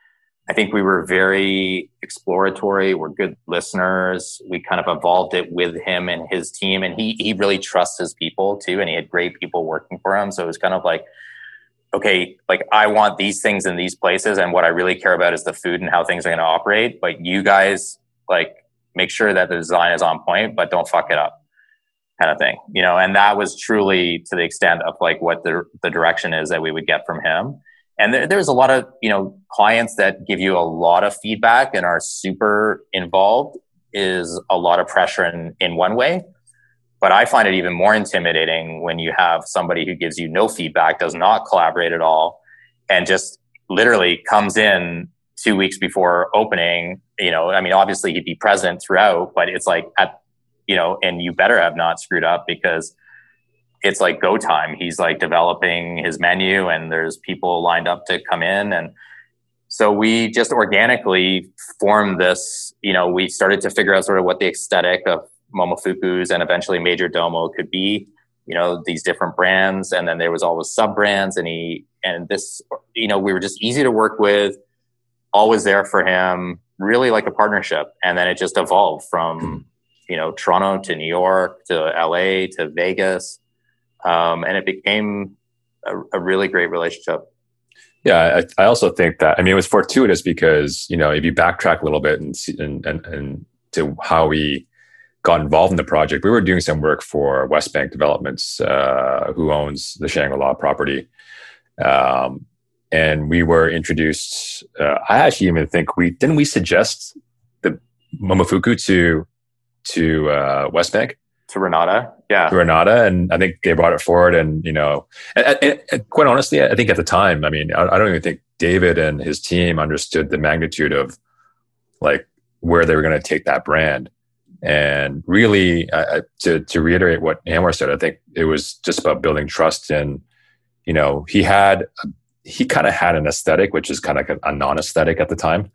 C: I think we were very exploratory. We're good listeners. We kind of evolved it with him and his team. And he, he really trusts his people too. And he had great people working for him. So it was kind of like, okay, like I want these things in these places. And what I really care about is the food and how things are going to operate. But you guys like make sure that the design is on point, but don't fuck it up kind of thing, you know? And that was truly to the extent of like what the, the direction is that we would get from him and there, there's a lot of you know clients that give you a lot of feedback and are super involved is a lot of pressure in, in one way but i find it even more intimidating when you have somebody who gives you no feedback does not collaborate at all and just literally comes in two weeks before opening you know i mean obviously he'd be present throughout but it's like at you know and you better have not screwed up because it's like go time. He's like developing his menu and there's people lined up to come in. And so we just organically formed this, you know, we started to figure out sort of what the aesthetic of Momofuku's and eventually Majordomo could be, you know, these different brands. And then there was always sub brands and he, and this, you know, we were just easy to work with, always there for him, really like a partnership. And then it just evolved from, you know, Toronto to New York to LA to Vegas um, and it became a, a, really great relationship.
D: Yeah, I, I, also think that I mean it was fortuitous because you know if you backtrack a little bit and and and, and to how we got involved in the project, we were doing some work for Westbank Developments, uh, who owns the Shangri La property. Um, and we were introduced. Uh, I actually even think we didn't we suggest the Momofuku to to uh, Westbank
C: to Renata. Yeah.
D: To Renata. And I think they brought it forward. And, you know, and, and, and quite honestly, I think at the time, I mean, I, I, don't even think David and his team understood the magnitude of like where they were going to take that brand. And really, uh, to, to reiterate what Anwar said, I think it was just about building trust. And, you know, he had, he kind of had an aesthetic, which is kind of a, a non aesthetic at the time.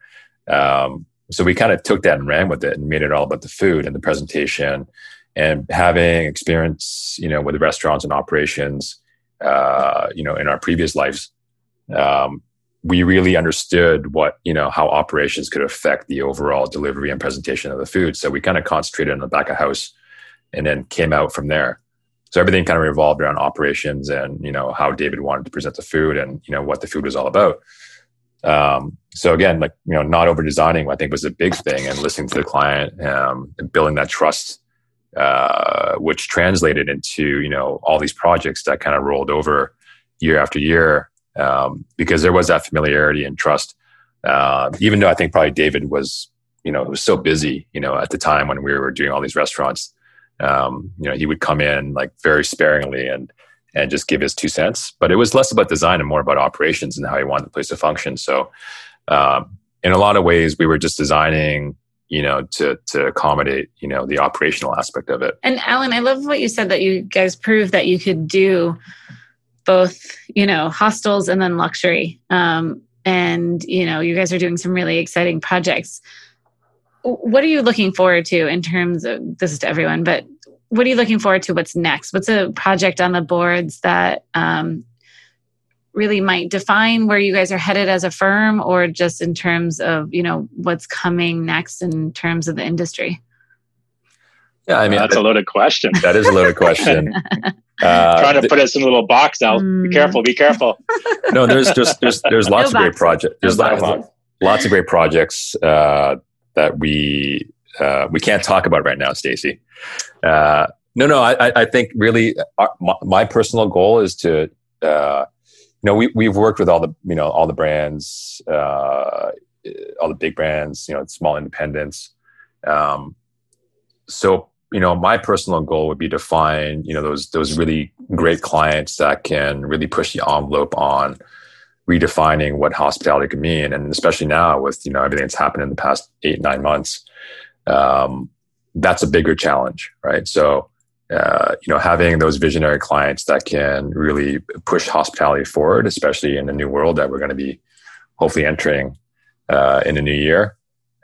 D: Um, so we kind of took that and ran with it and made it all about the food and the presentation and having experience, you know, with restaurants and operations, uh, you know, in our previous lives, um, we really understood what you know how operations could affect the overall delivery and presentation of the food. So we kind of concentrated on the back of house, and then came out from there. So everything kind of revolved around operations and you know how David wanted to present the food and you know what the food was all about. Um, so again, like you know, not over designing, I think was a big thing, and listening to the client um, and building that trust uh, which translated into you know all these projects that kind of rolled over year after year um, because there was that familiarity and trust. Uh, even though I think probably David was you know, was so busy, you know, at the time when we were doing all these restaurants. Um, you know, he would come in like very sparingly and and just give his two cents. But it was less about design and more about operations and how he wanted the place to function. So, um, in a lot of ways, we were just designing, you know, to to accommodate, you know, the operational aspect of it.
A: And Allen, I love what you said that you guys proved that you could do both, you know, hostels and then luxury. Um, and you know, you guys are doing some really exciting projects. What are you looking forward to in terms of this is to everyone, but what are you looking forward to? What's next? What's a project on the boards that um, really might define where you guys are headed as a firm, or just in terms of you know what's coming next in terms of the industry?
B: Yeah, I mean that's a loaded question.
D: That is a loaded question.
B: uh, Trying to th- put us in a little box, Al. Mm. Be careful. Be careful.
D: no, there's just there's there's lots no of great projects. There's no lots, lots of great projects uh, that we uh, we can't talk about right now, Stacy. Uh, no, no, I, I think really our, uh, my, my, personal goal is to, uh, you know, we, we've worked with all the, you know, all the brands, uh, all the big brands, you know, small independents. Um, so, you know, my personal goal would be to find, you know, those, those really great clients that can really push the envelope on redefining what hospitality can mean. And especially now with, you know, everything that's happened in the past eight, nine months, um, that's a bigger challenge, right? So, uh, you know, having those visionary clients that can really push hospitality forward, especially in the new world that we're going to be hopefully entering uh, in the new year,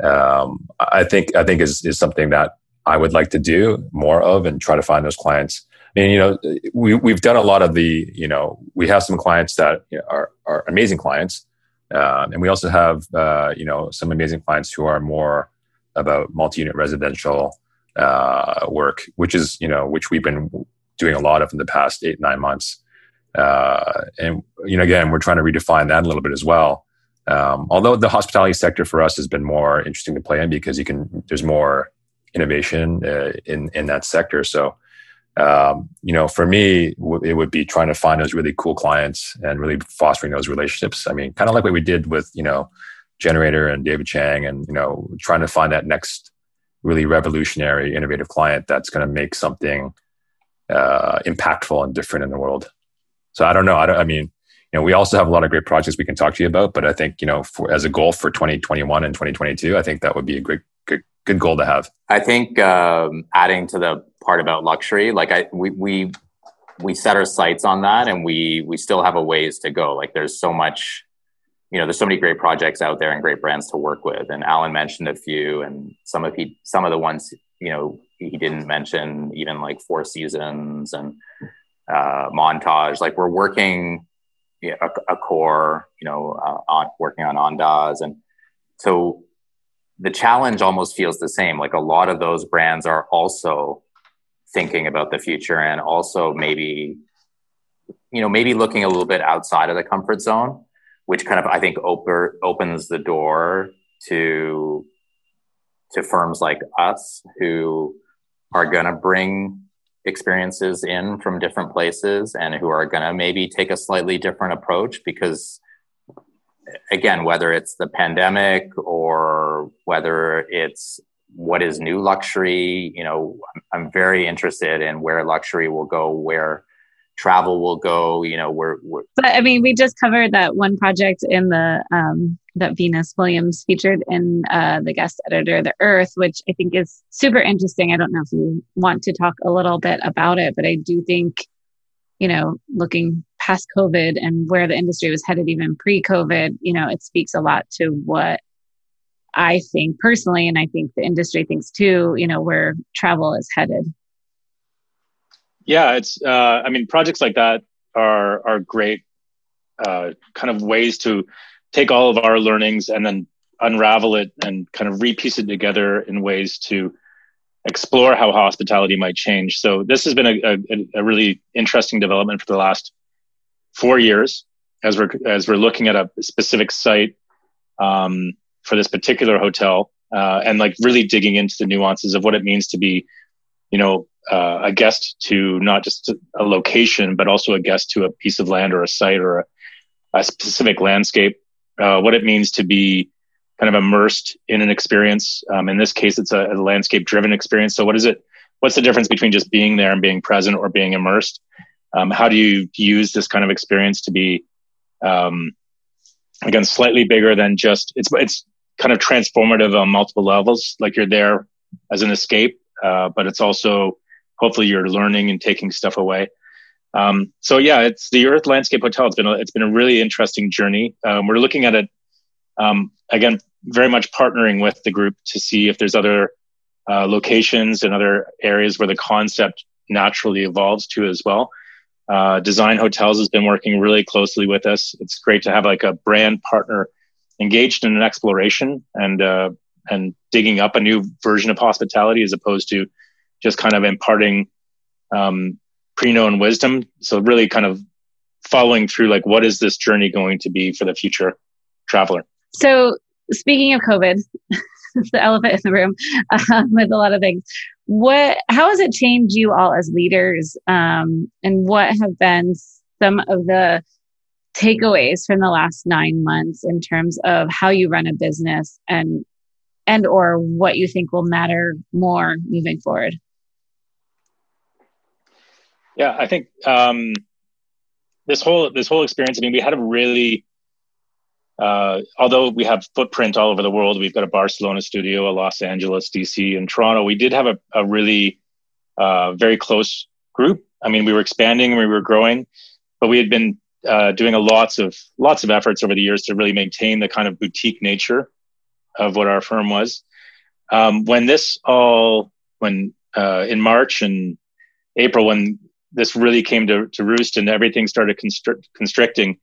D: um, I think I think is is something that I would like to do more of and try to find those clients. Mean, you know, we we've done a lot of the, you know, we have some clients that are are amazing clients, uh, and we also have, uh, you know, some amazing clients who are more about multi-unit residential uh, work, which is you know which we've been doing a lot of in the past eight nine months. Uh, and you know again we're trying to redefine that a little bit as well. Um, although the hospitality sector for us has been more interesting to play in because you can there's more innovation uh, in in that sector. So um, you know for me w- it would be trying to find those really cool clients and really fostering those relationships. I mean kind of like what we did with you know Generator and David Chang, and you know, trying to find that next really revolutionary, innovative client that's going to make something uh, impactful and different in the world. So I don't know. I, don't, I mean, you know, we also have a lot of great projects we can talk to you about, but I think you know, for, as a goal for 2021 and 2022, I think that would be a great, good, goal to have.
C: I think um, adding to the part about luxury, like I, we, we, we set our sights on that, and we, we still have a ways to go. Like there's so much you know, there's so many great projects out there and great brands to work with. And Allen mentioned a few, and some of he, some of the ones you know he didn't mention, even like Four Seasons and uh, Montage. Like we're working you know, a, core, you know, uh, on working on Andaz, and so the challenge almost feels the same. Like a lot of those brands are also thinking about the future and also maybe you know maybe looking a little bit outside of the comfort zone which kind of I think oper, opens the door to to firms like us who are going to bring experiences in from different places and who are going to maybe take a slightly different approach because again whether it's the pandemic or whether it's what is new luxury you know i'm very interested in where luxury will go where travel will go you know we're
A: but i mean we just covered that one project in the um that venus williams featured in uh the guest editor the earth which i think is super interesting. I don't know if you want to talk a little bit about it but i do think you know looking past covid and where the industry was headed even pre-covid you know it speaks a lot to what i think personally and i think the industry thinks too you know where travel is headed
B: yeah, it's. Uh, I mean, projects like that are are great, uh, kind of ways to take all of our learnings and then unravel it and kind of repiece it together in ways to explore how hospitality might change. So this has been a, a, a really interesting development for the last four years as we're as we're looking at a specific site um, for this particular hotel uh, and like really digging into the nuances of what it means to be, you know, uh, a guest to not just a location, but also a guest to a piece of land or a site or a, a specific landscape. Uh, what it means to be kind of immersed in an experience. Um, in this case, it's a, a landscape driven experience. So what is it? What's the difference between just being there and being present or being immersed? Um, how do you use this kind of experience to be, um, again, slightly bigger than just it's it's kind of transformative on multiple levels. Like you're there as an escape, uh, but it's also hopefully you're learning and taking stuff away. Um, so yeah, it's the Earth Landscape Hotel. It's been a, it's been a really interesting journey. Um, we're looking at it um, again, very much partnering with the group to see if there's other uh, locations and other areas where the concept naturally evolves to as well. Uh, Design Hotels has been working really closely with us. It's great to have like a brand partner engaged in an exploration and uh, and digging up a new version of hospitality as opposed to just kind of imparting um, pre-known wisdom. So really kind of following through like what is this journey going to be for the future traveler.
A: So speaking of COVID, the elephant in the room um, with a lot of things. What? How has it changed you all as leaders? Um, and what have been some of the takeaways from the last nine months in terms of how you run a business and and or what you think will matter more moving forward?
B: Yeah, I think um, this whole this whole experience. I mean, we had a really uh, although we have footprint all over the world, we've got a Barcelona studio, a Los Angeles, DC, and Toronto. We did have a, a really uh, very close group. I mean, we were expanding, we were growing, but we had been uh, doing a lots of lots of efforts over the years to really maintain the kind of boutique nature of what our firm was. Um, when this all, when uh, in March and April, when this really came to, to roost and everything started constri- constricting,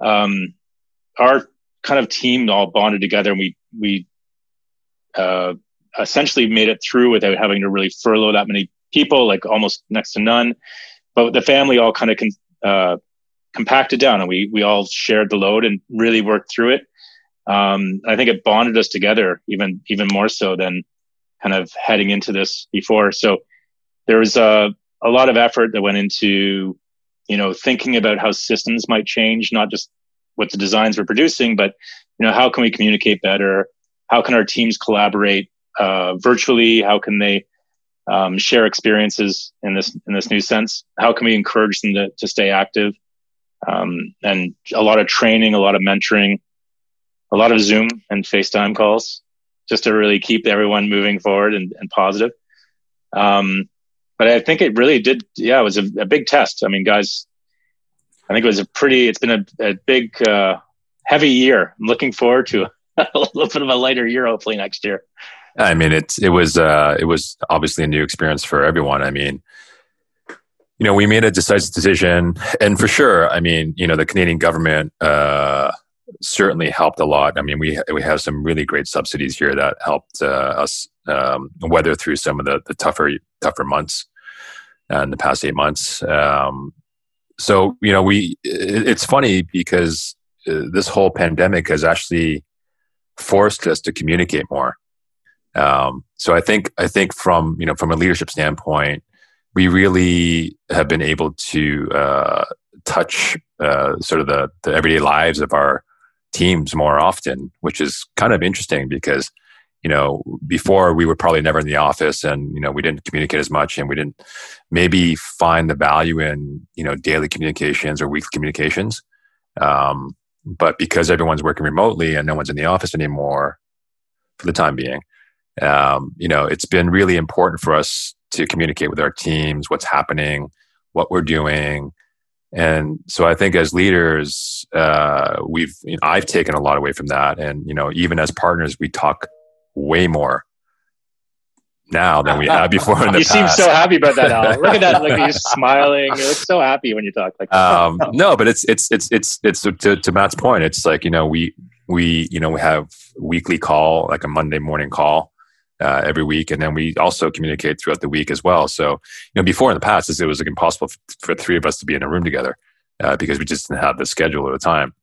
B: um, our kind of team all bonded together and we we uh, essentially made it through without having to really furlough that many people, like almost next to none. But the family all kind of con- uh, compacted down, and we we all shared the load and really worked through it. Um, I think it bonded us together even even more so than kind of heading into this before. So there was a a lot of effort that went into you know thinking about how systems might change, not just what the designs we're producing, but you know, how can we communicate better? How can our teams collaborate uh, virtually? How can they um, share experiences in this in this new sense? How can we encourage them to, to stay active? Um, and a lot of training, a lot of mentoring, a lot of Zoom and FaceTime calls, just to really keep everyone moving forward and, and positive. Um, but I think it really did. Yeah, it was a, a big test. I mean, guys I think it was a pretty. It's been a, a big, uh, heavy year. I'm looking forward to a little bit of a lighter year, hopefully next year.
D: I mean, it's it was uh, it was obviously a new experience for everyone. I mean, you know, we made a decisive decision, and for sure, I mean, you know, the Canadian government uh, certainly helped a lot. I mean, we we have some really great subsidies here that helped uh, us um, weather through some of the, the tougher tougher months uh, in the past eight months. Um, so you know we it's funny because uh, this whole pandemic has actually forced us to communicate more. Um, so i think i think from you know from a leadership standpoint we really have been able to uh, touch uh, sort of the, the everyday lives of our teams more often which is kind of interesting because you know, before we were probably never in the office and, you know, we didn't communicate as much and we didn't maybe find the value in, you know, daily communications or weekly communications. Um, but because everyone's working remotely and no one's in the office anymore for the time being, um, you know, it's been really important for us to communicate with our teams, what's happening, what we're doing. And so I think as leaders, uh, we've, you know, I've taken a lot away from that. And, you know, even as partners, we talk way more now than we had before in the
B: you
D: past.
B: seem so happy about that, Al. Look at that. Look, you're smiling. You look so happy when you talk like
D: um, no, but it's, it's, it's, it's, it's to, to Matt's point. It's like, you know, we, we, you know, we have weekly call, like a Monday morning call, uh, every week. And then we also communicate throughout the week as well. So, you know, before in the past, it was like impossible for three of us to be in a room together, uh, because we just didn't have the schedule at the time.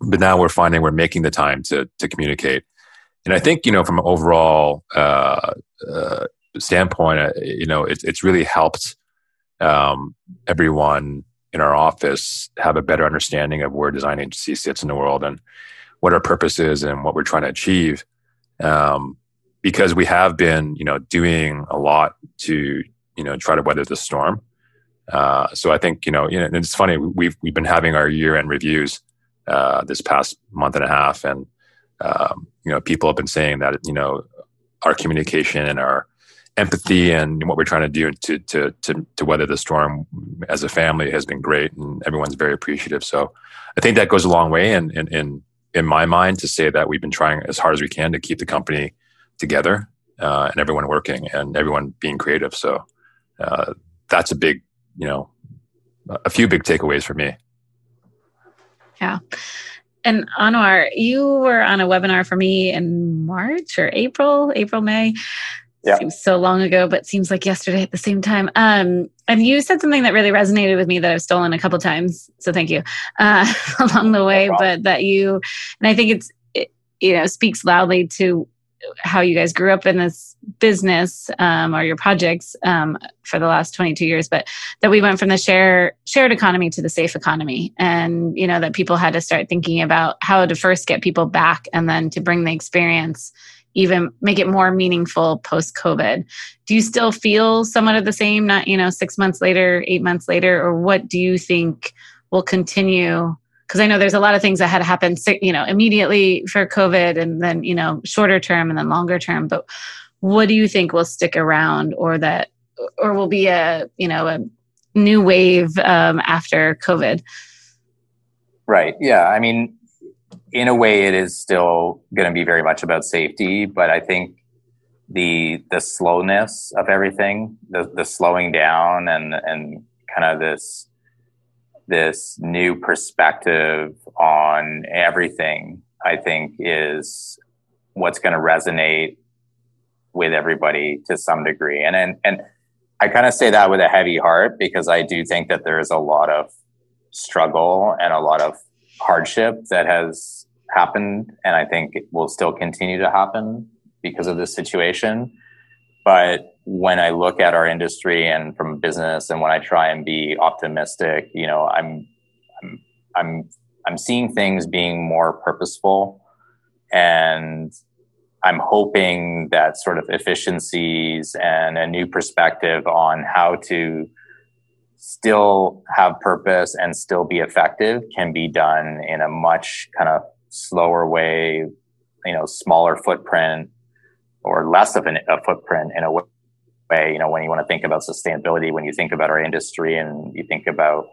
D: But now we're finding we're making the time to, to communicate and I think you know from an overall uh, uh, standpoint, uh, you know, it, it's really helped um, everyone in our office have a better understanding of where design agency sits in the world, and what our purpose is and what we're trying to achieve. Um, because we have been, you know, doing a lot to, you know, try to weather the storm. Uh, so I think, you know, you know, it's funny. We've we've been having our year end reviews uh, this past month and a half, and um, you know, people have been saying that you know our communication and our empathy and what we're trying to do to to to to weather the storm as a family has been great, and everyone's very appreciative. So I think that goes a long way, in, in, in in my mind, to say that we've been trying as hard as we can to keep the company together uh, and everyone working and everyone being creative. So uh, that's a big, you know, a few big takeaways for me.
A: Yeah. And Anwar, you were on a webinar for me in March or April, April, May. Yeah. Seems so long ago, but seems like yesterday at the same time. Um, and you said something that really resonated with me that I've stolen a couple times. So thank you uh, along the way. No but that you, and I think it's, it, you know, speaks loudly to how you guys grew up in this business um, or your projects um, for the last 22 years but that we went from the share shared economy to the safe economy. And you know that people had to start thinking about how to first get people back and then to bring the experience even make it more meaningful post covid do you still feel somewhat of the same not you know six months later eight months later or what do you think will continue because I know there's a lot of things that had happened, you know, immediately for COVID and then, you know, shorter term and then longer term. But what do you think will stick around or that, or will be a, you know, a new wave um, after COVID?
C: Right. Yeah. I mean, in a way, it is still going to be very much about safety, but I think the the slowness of everything, the the slowing down, and and kind of this this new perspective on everything, I think is what's going to resonate with everybody to some degree. And, and, and I kind of say that with a heavy heart because I do think that there is a lot of struggle and a lot of hardship that has happened. And I think it will still continue to happen because of this situation. But when I look at our industry and from business, and when I try and be optimistic, you know, I'm, I'm, I'm, I'm seeing things being more purposeful, and I'm hoping that sort of efficiencies and a new perspective on how to still have purpose and still be effective can be done in a much kind of slower way, you know, smaller footprint or less of an, a footprint in a way way. You know, when you want to think about sustainability, when you think about our industry and you think about,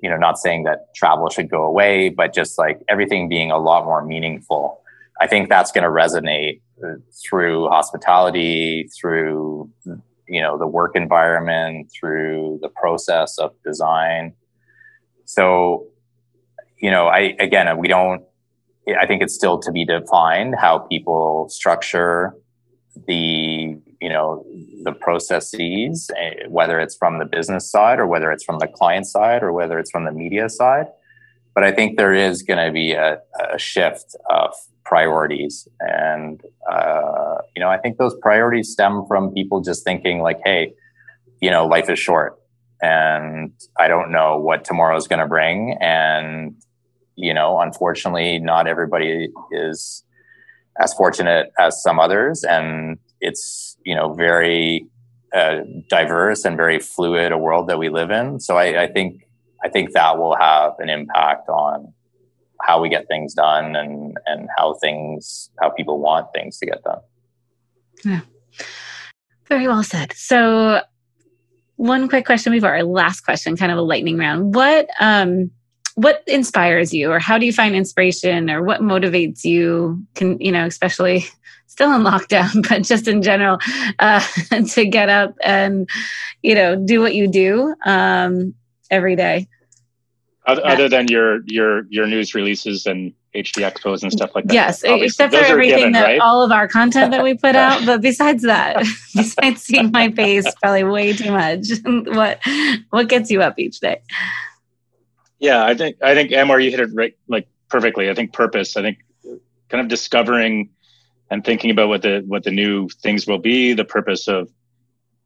C: you know, not saying that travel should go away, but just like everything being a lot more meaningful. I think that's going to resonate uh, through hospitality, through, you know, the work environment, through the process of design. So, you know, I, again, we don't, I think it's still to be defined how people structure the you know the processes eh, whether it's from the business side or whether it's from the client side or whether it's from the media side. But i think there is going to be a, a, shift of priorities. And uh, you know i think those priorities stem from people just thinking like hey you know life is short and i don't know what tomorrow is going to bring. And you know unfortunately not everybody is as fortunate as some others. And it's you know very uh, diverse and very fluid a world that we live in. So I, I, think i think that will have an impact on how we get things done and and how things how people want things to get done.
A: Yeah. Very well said. So one quick question before our last question kind of a lightning round. What um what inspires you or how do you find inspiration or what motivates you can you know especially still in lockdown but just in general uh, to get up and you know do what you do um, every day
B: other, yeah. other than your your your news releases and hd expos and stuff like that
A: yes Obviously, except for everything given, that right? all of our content that we put out but besides that besides seeing my face probably way too much what what gets you up each day
B: yeah, I think I think Anwar, you hit it right like perfectly. I think purpose. I think kind of discovering and thinking about what the what the new things will be, the purpose of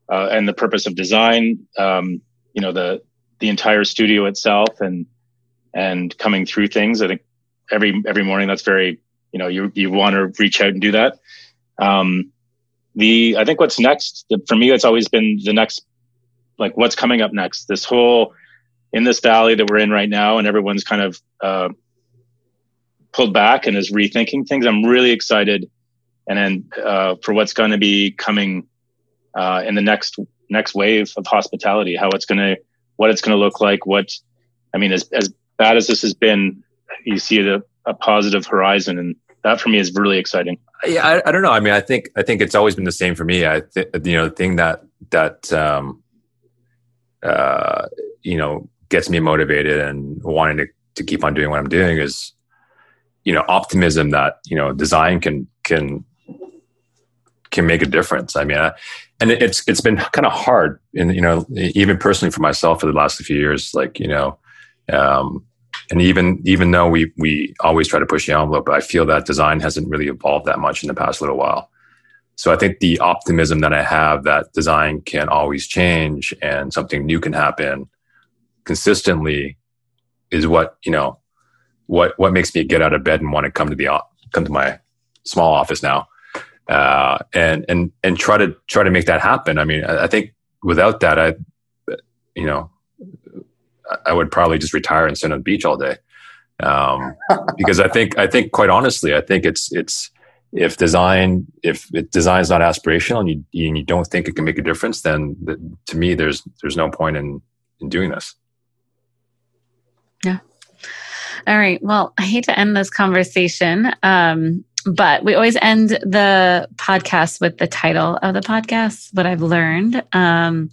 B: uh, and the purpose of design. Um, you know, the the entire studio itself and and coming through things. I think every every morning. That's very you know you you want to reach out and do that. Um, the I think what's next for me, it's always been the next like what's coming up next. This whole in this valley that we're in right now, and everyone's kind of uh, pulled back and is rethinking things. I'm really excited, and then uh, for what's going to be coming uh, in the next next wave of hospitality, how it's going to what it's going to look like. What I mean, as as bad as this has been, you see a, a positive horizon, and that for me is really exciting.
D: Yeah, I, I, don't know. I mean, I think I think it's always been the same for me. I th- you know the thing that that um, uh, you know gets me motivated and wanting to to keep on doing what I'm doing is you know optimism that you know design can can can make a difference. I mean, I, and it's it's been kind of hard, and you know, even personally for myself for the last few years, like you know, um, and even even though we we always try to push the envelope, I feel that design hasn't really evolved that much in the past little while. So I think the optimism that I have that design can always change and something new can happen consistently is what you know what what makes me get out of bed and want to come to the come to my small office now uh, and and and try to try to make that happen. I mean, I, I think without that, I you know I would probably just retire and sit on the beach all day. Um, because I think, I think quite honestly, I think it's, it's, if design, if it, design is not aspirational and you, and you don't think it can make a difference, then the, to me, there's, there's no point in, in doing this.
A: Yeah. All right. Well, I hate to end this conversation. Um, but we always end the podcast with the title of the podcast, what I've learned. Um,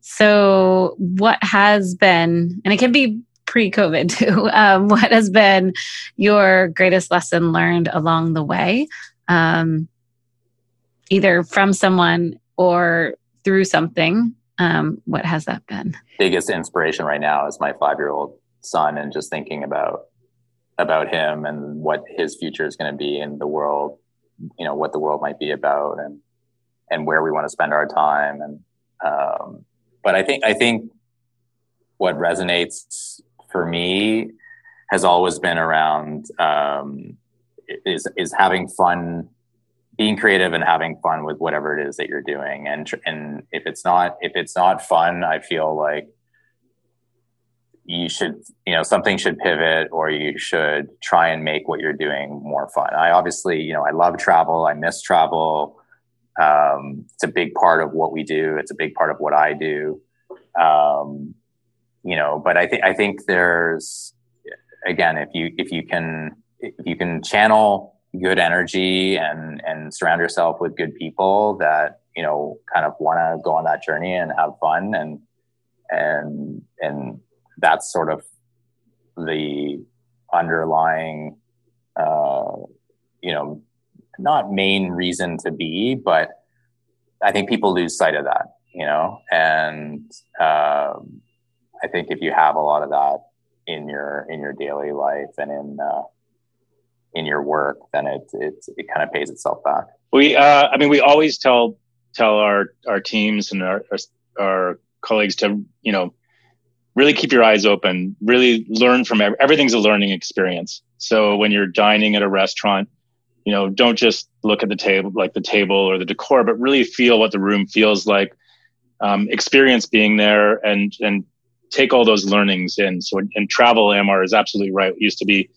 A: so, what has been, and it can be pre COVID too, um, what has been your greatest lesson learned along the way, um, either from someone or through something? Um, what has that been?
C: Biggest inspiration right now is my five year old son, and just thinking about about him and what his future is going to be in the world, you know, what the world might be about, and and where we want to spend our time, and um, but I think I think what resonates for me has always been around um, is is having fun, being creative and having fun with whatever it is that you're doing. And and if it's not if it's not fun, I feel like you should you know something should pivot or you should try and make what you're doing more fun. I obviously you know I love travel. I miss travel. Um, it's a big part of what we do. It's a big part of what I do. Um, you know, but I think I think there's again, if you if you can if you can channel good energy and and surround yourself with good people that you know kind of want to go on that journey and have fun and and and that's sort of the underlying uh, you know not main reason to be, but I think people lose sight of that, you know, and um, I think if you have a lot of that in your in your daily life and in uh, in your work, then it it it kind of pays itself back.
B: We, uh, I mean, we always tell tell our our teams and our our, our colleagues to you know really keep your eyes open, really learn from every, everything's a learning experience. So when you're dining at a restaurant, you know don't just look at the table like the table or the decor but really feel what the room feels like um, experience being there and and take all those learnings in. So and travel Anwar is absolutely right. It used to be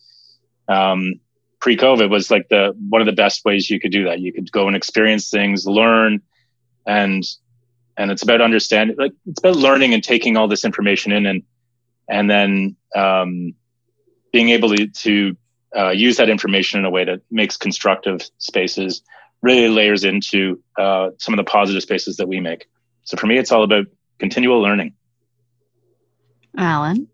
B: um, pre-covid was like the one of the best ways you could do that. You could go and experience things learn and and it's about understanding like it's about learning and taking all this information in and and then um, being able to, to uh, use that information in a way that makes constructive spaces really layers into uh, some of the positive spaces that we make. So for me, it's all about continual learning.
A: Allen?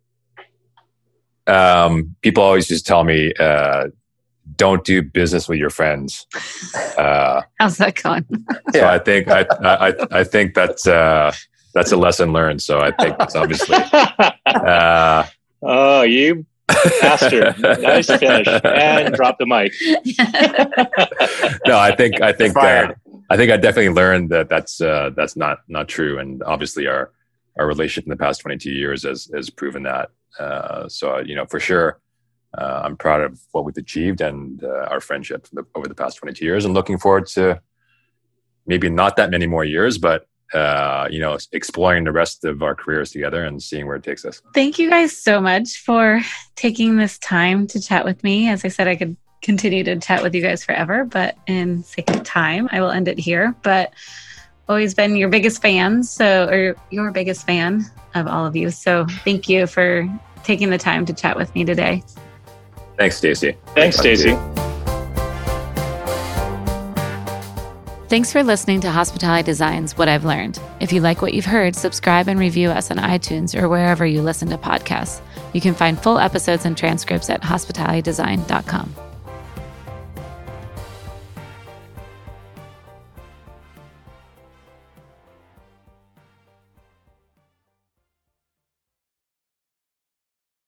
D: Um, people always just tell me, uh, don't do business with your friends.
A: Uh, How's that going?
D: so yeah. I think I, I, I think that's uh, that's a lesson learned. So I think that's obviously.
B: Uh, oh, you Master, nice finish, and drop the mic.
D: no, I think I think uh, I think I definitely learned that that's uh, that's not not true, and obviously our our relationship in the past twenty two years has has proven that. Uh, so you know for sure, uh, I'm proud of what we've achieved and uh, our friendship over the past 22 years, and looking forward to maybe not that many more years, but uh, you know, exploring the rest of our careers together and seeing where it takes us.
A: Thank you guys so much for taking this time to chat with me. As I said, I could continue to chat with you guys forever, but in sake of time, I will end it here. But always been your biggest fan, so or your biggest fan of all of you. So thank you for taking the time to chat with me today.
D: Thanks, Stacy.
B: Thanks, Stacy.
A: Thanks for listening to Hospitality Designs What I've Learned. If you like what you've heard, subscribe and review us on iTunes or wherever you listen to podcasts. You can find full episodes and transcripts at hospitalitydesign.com.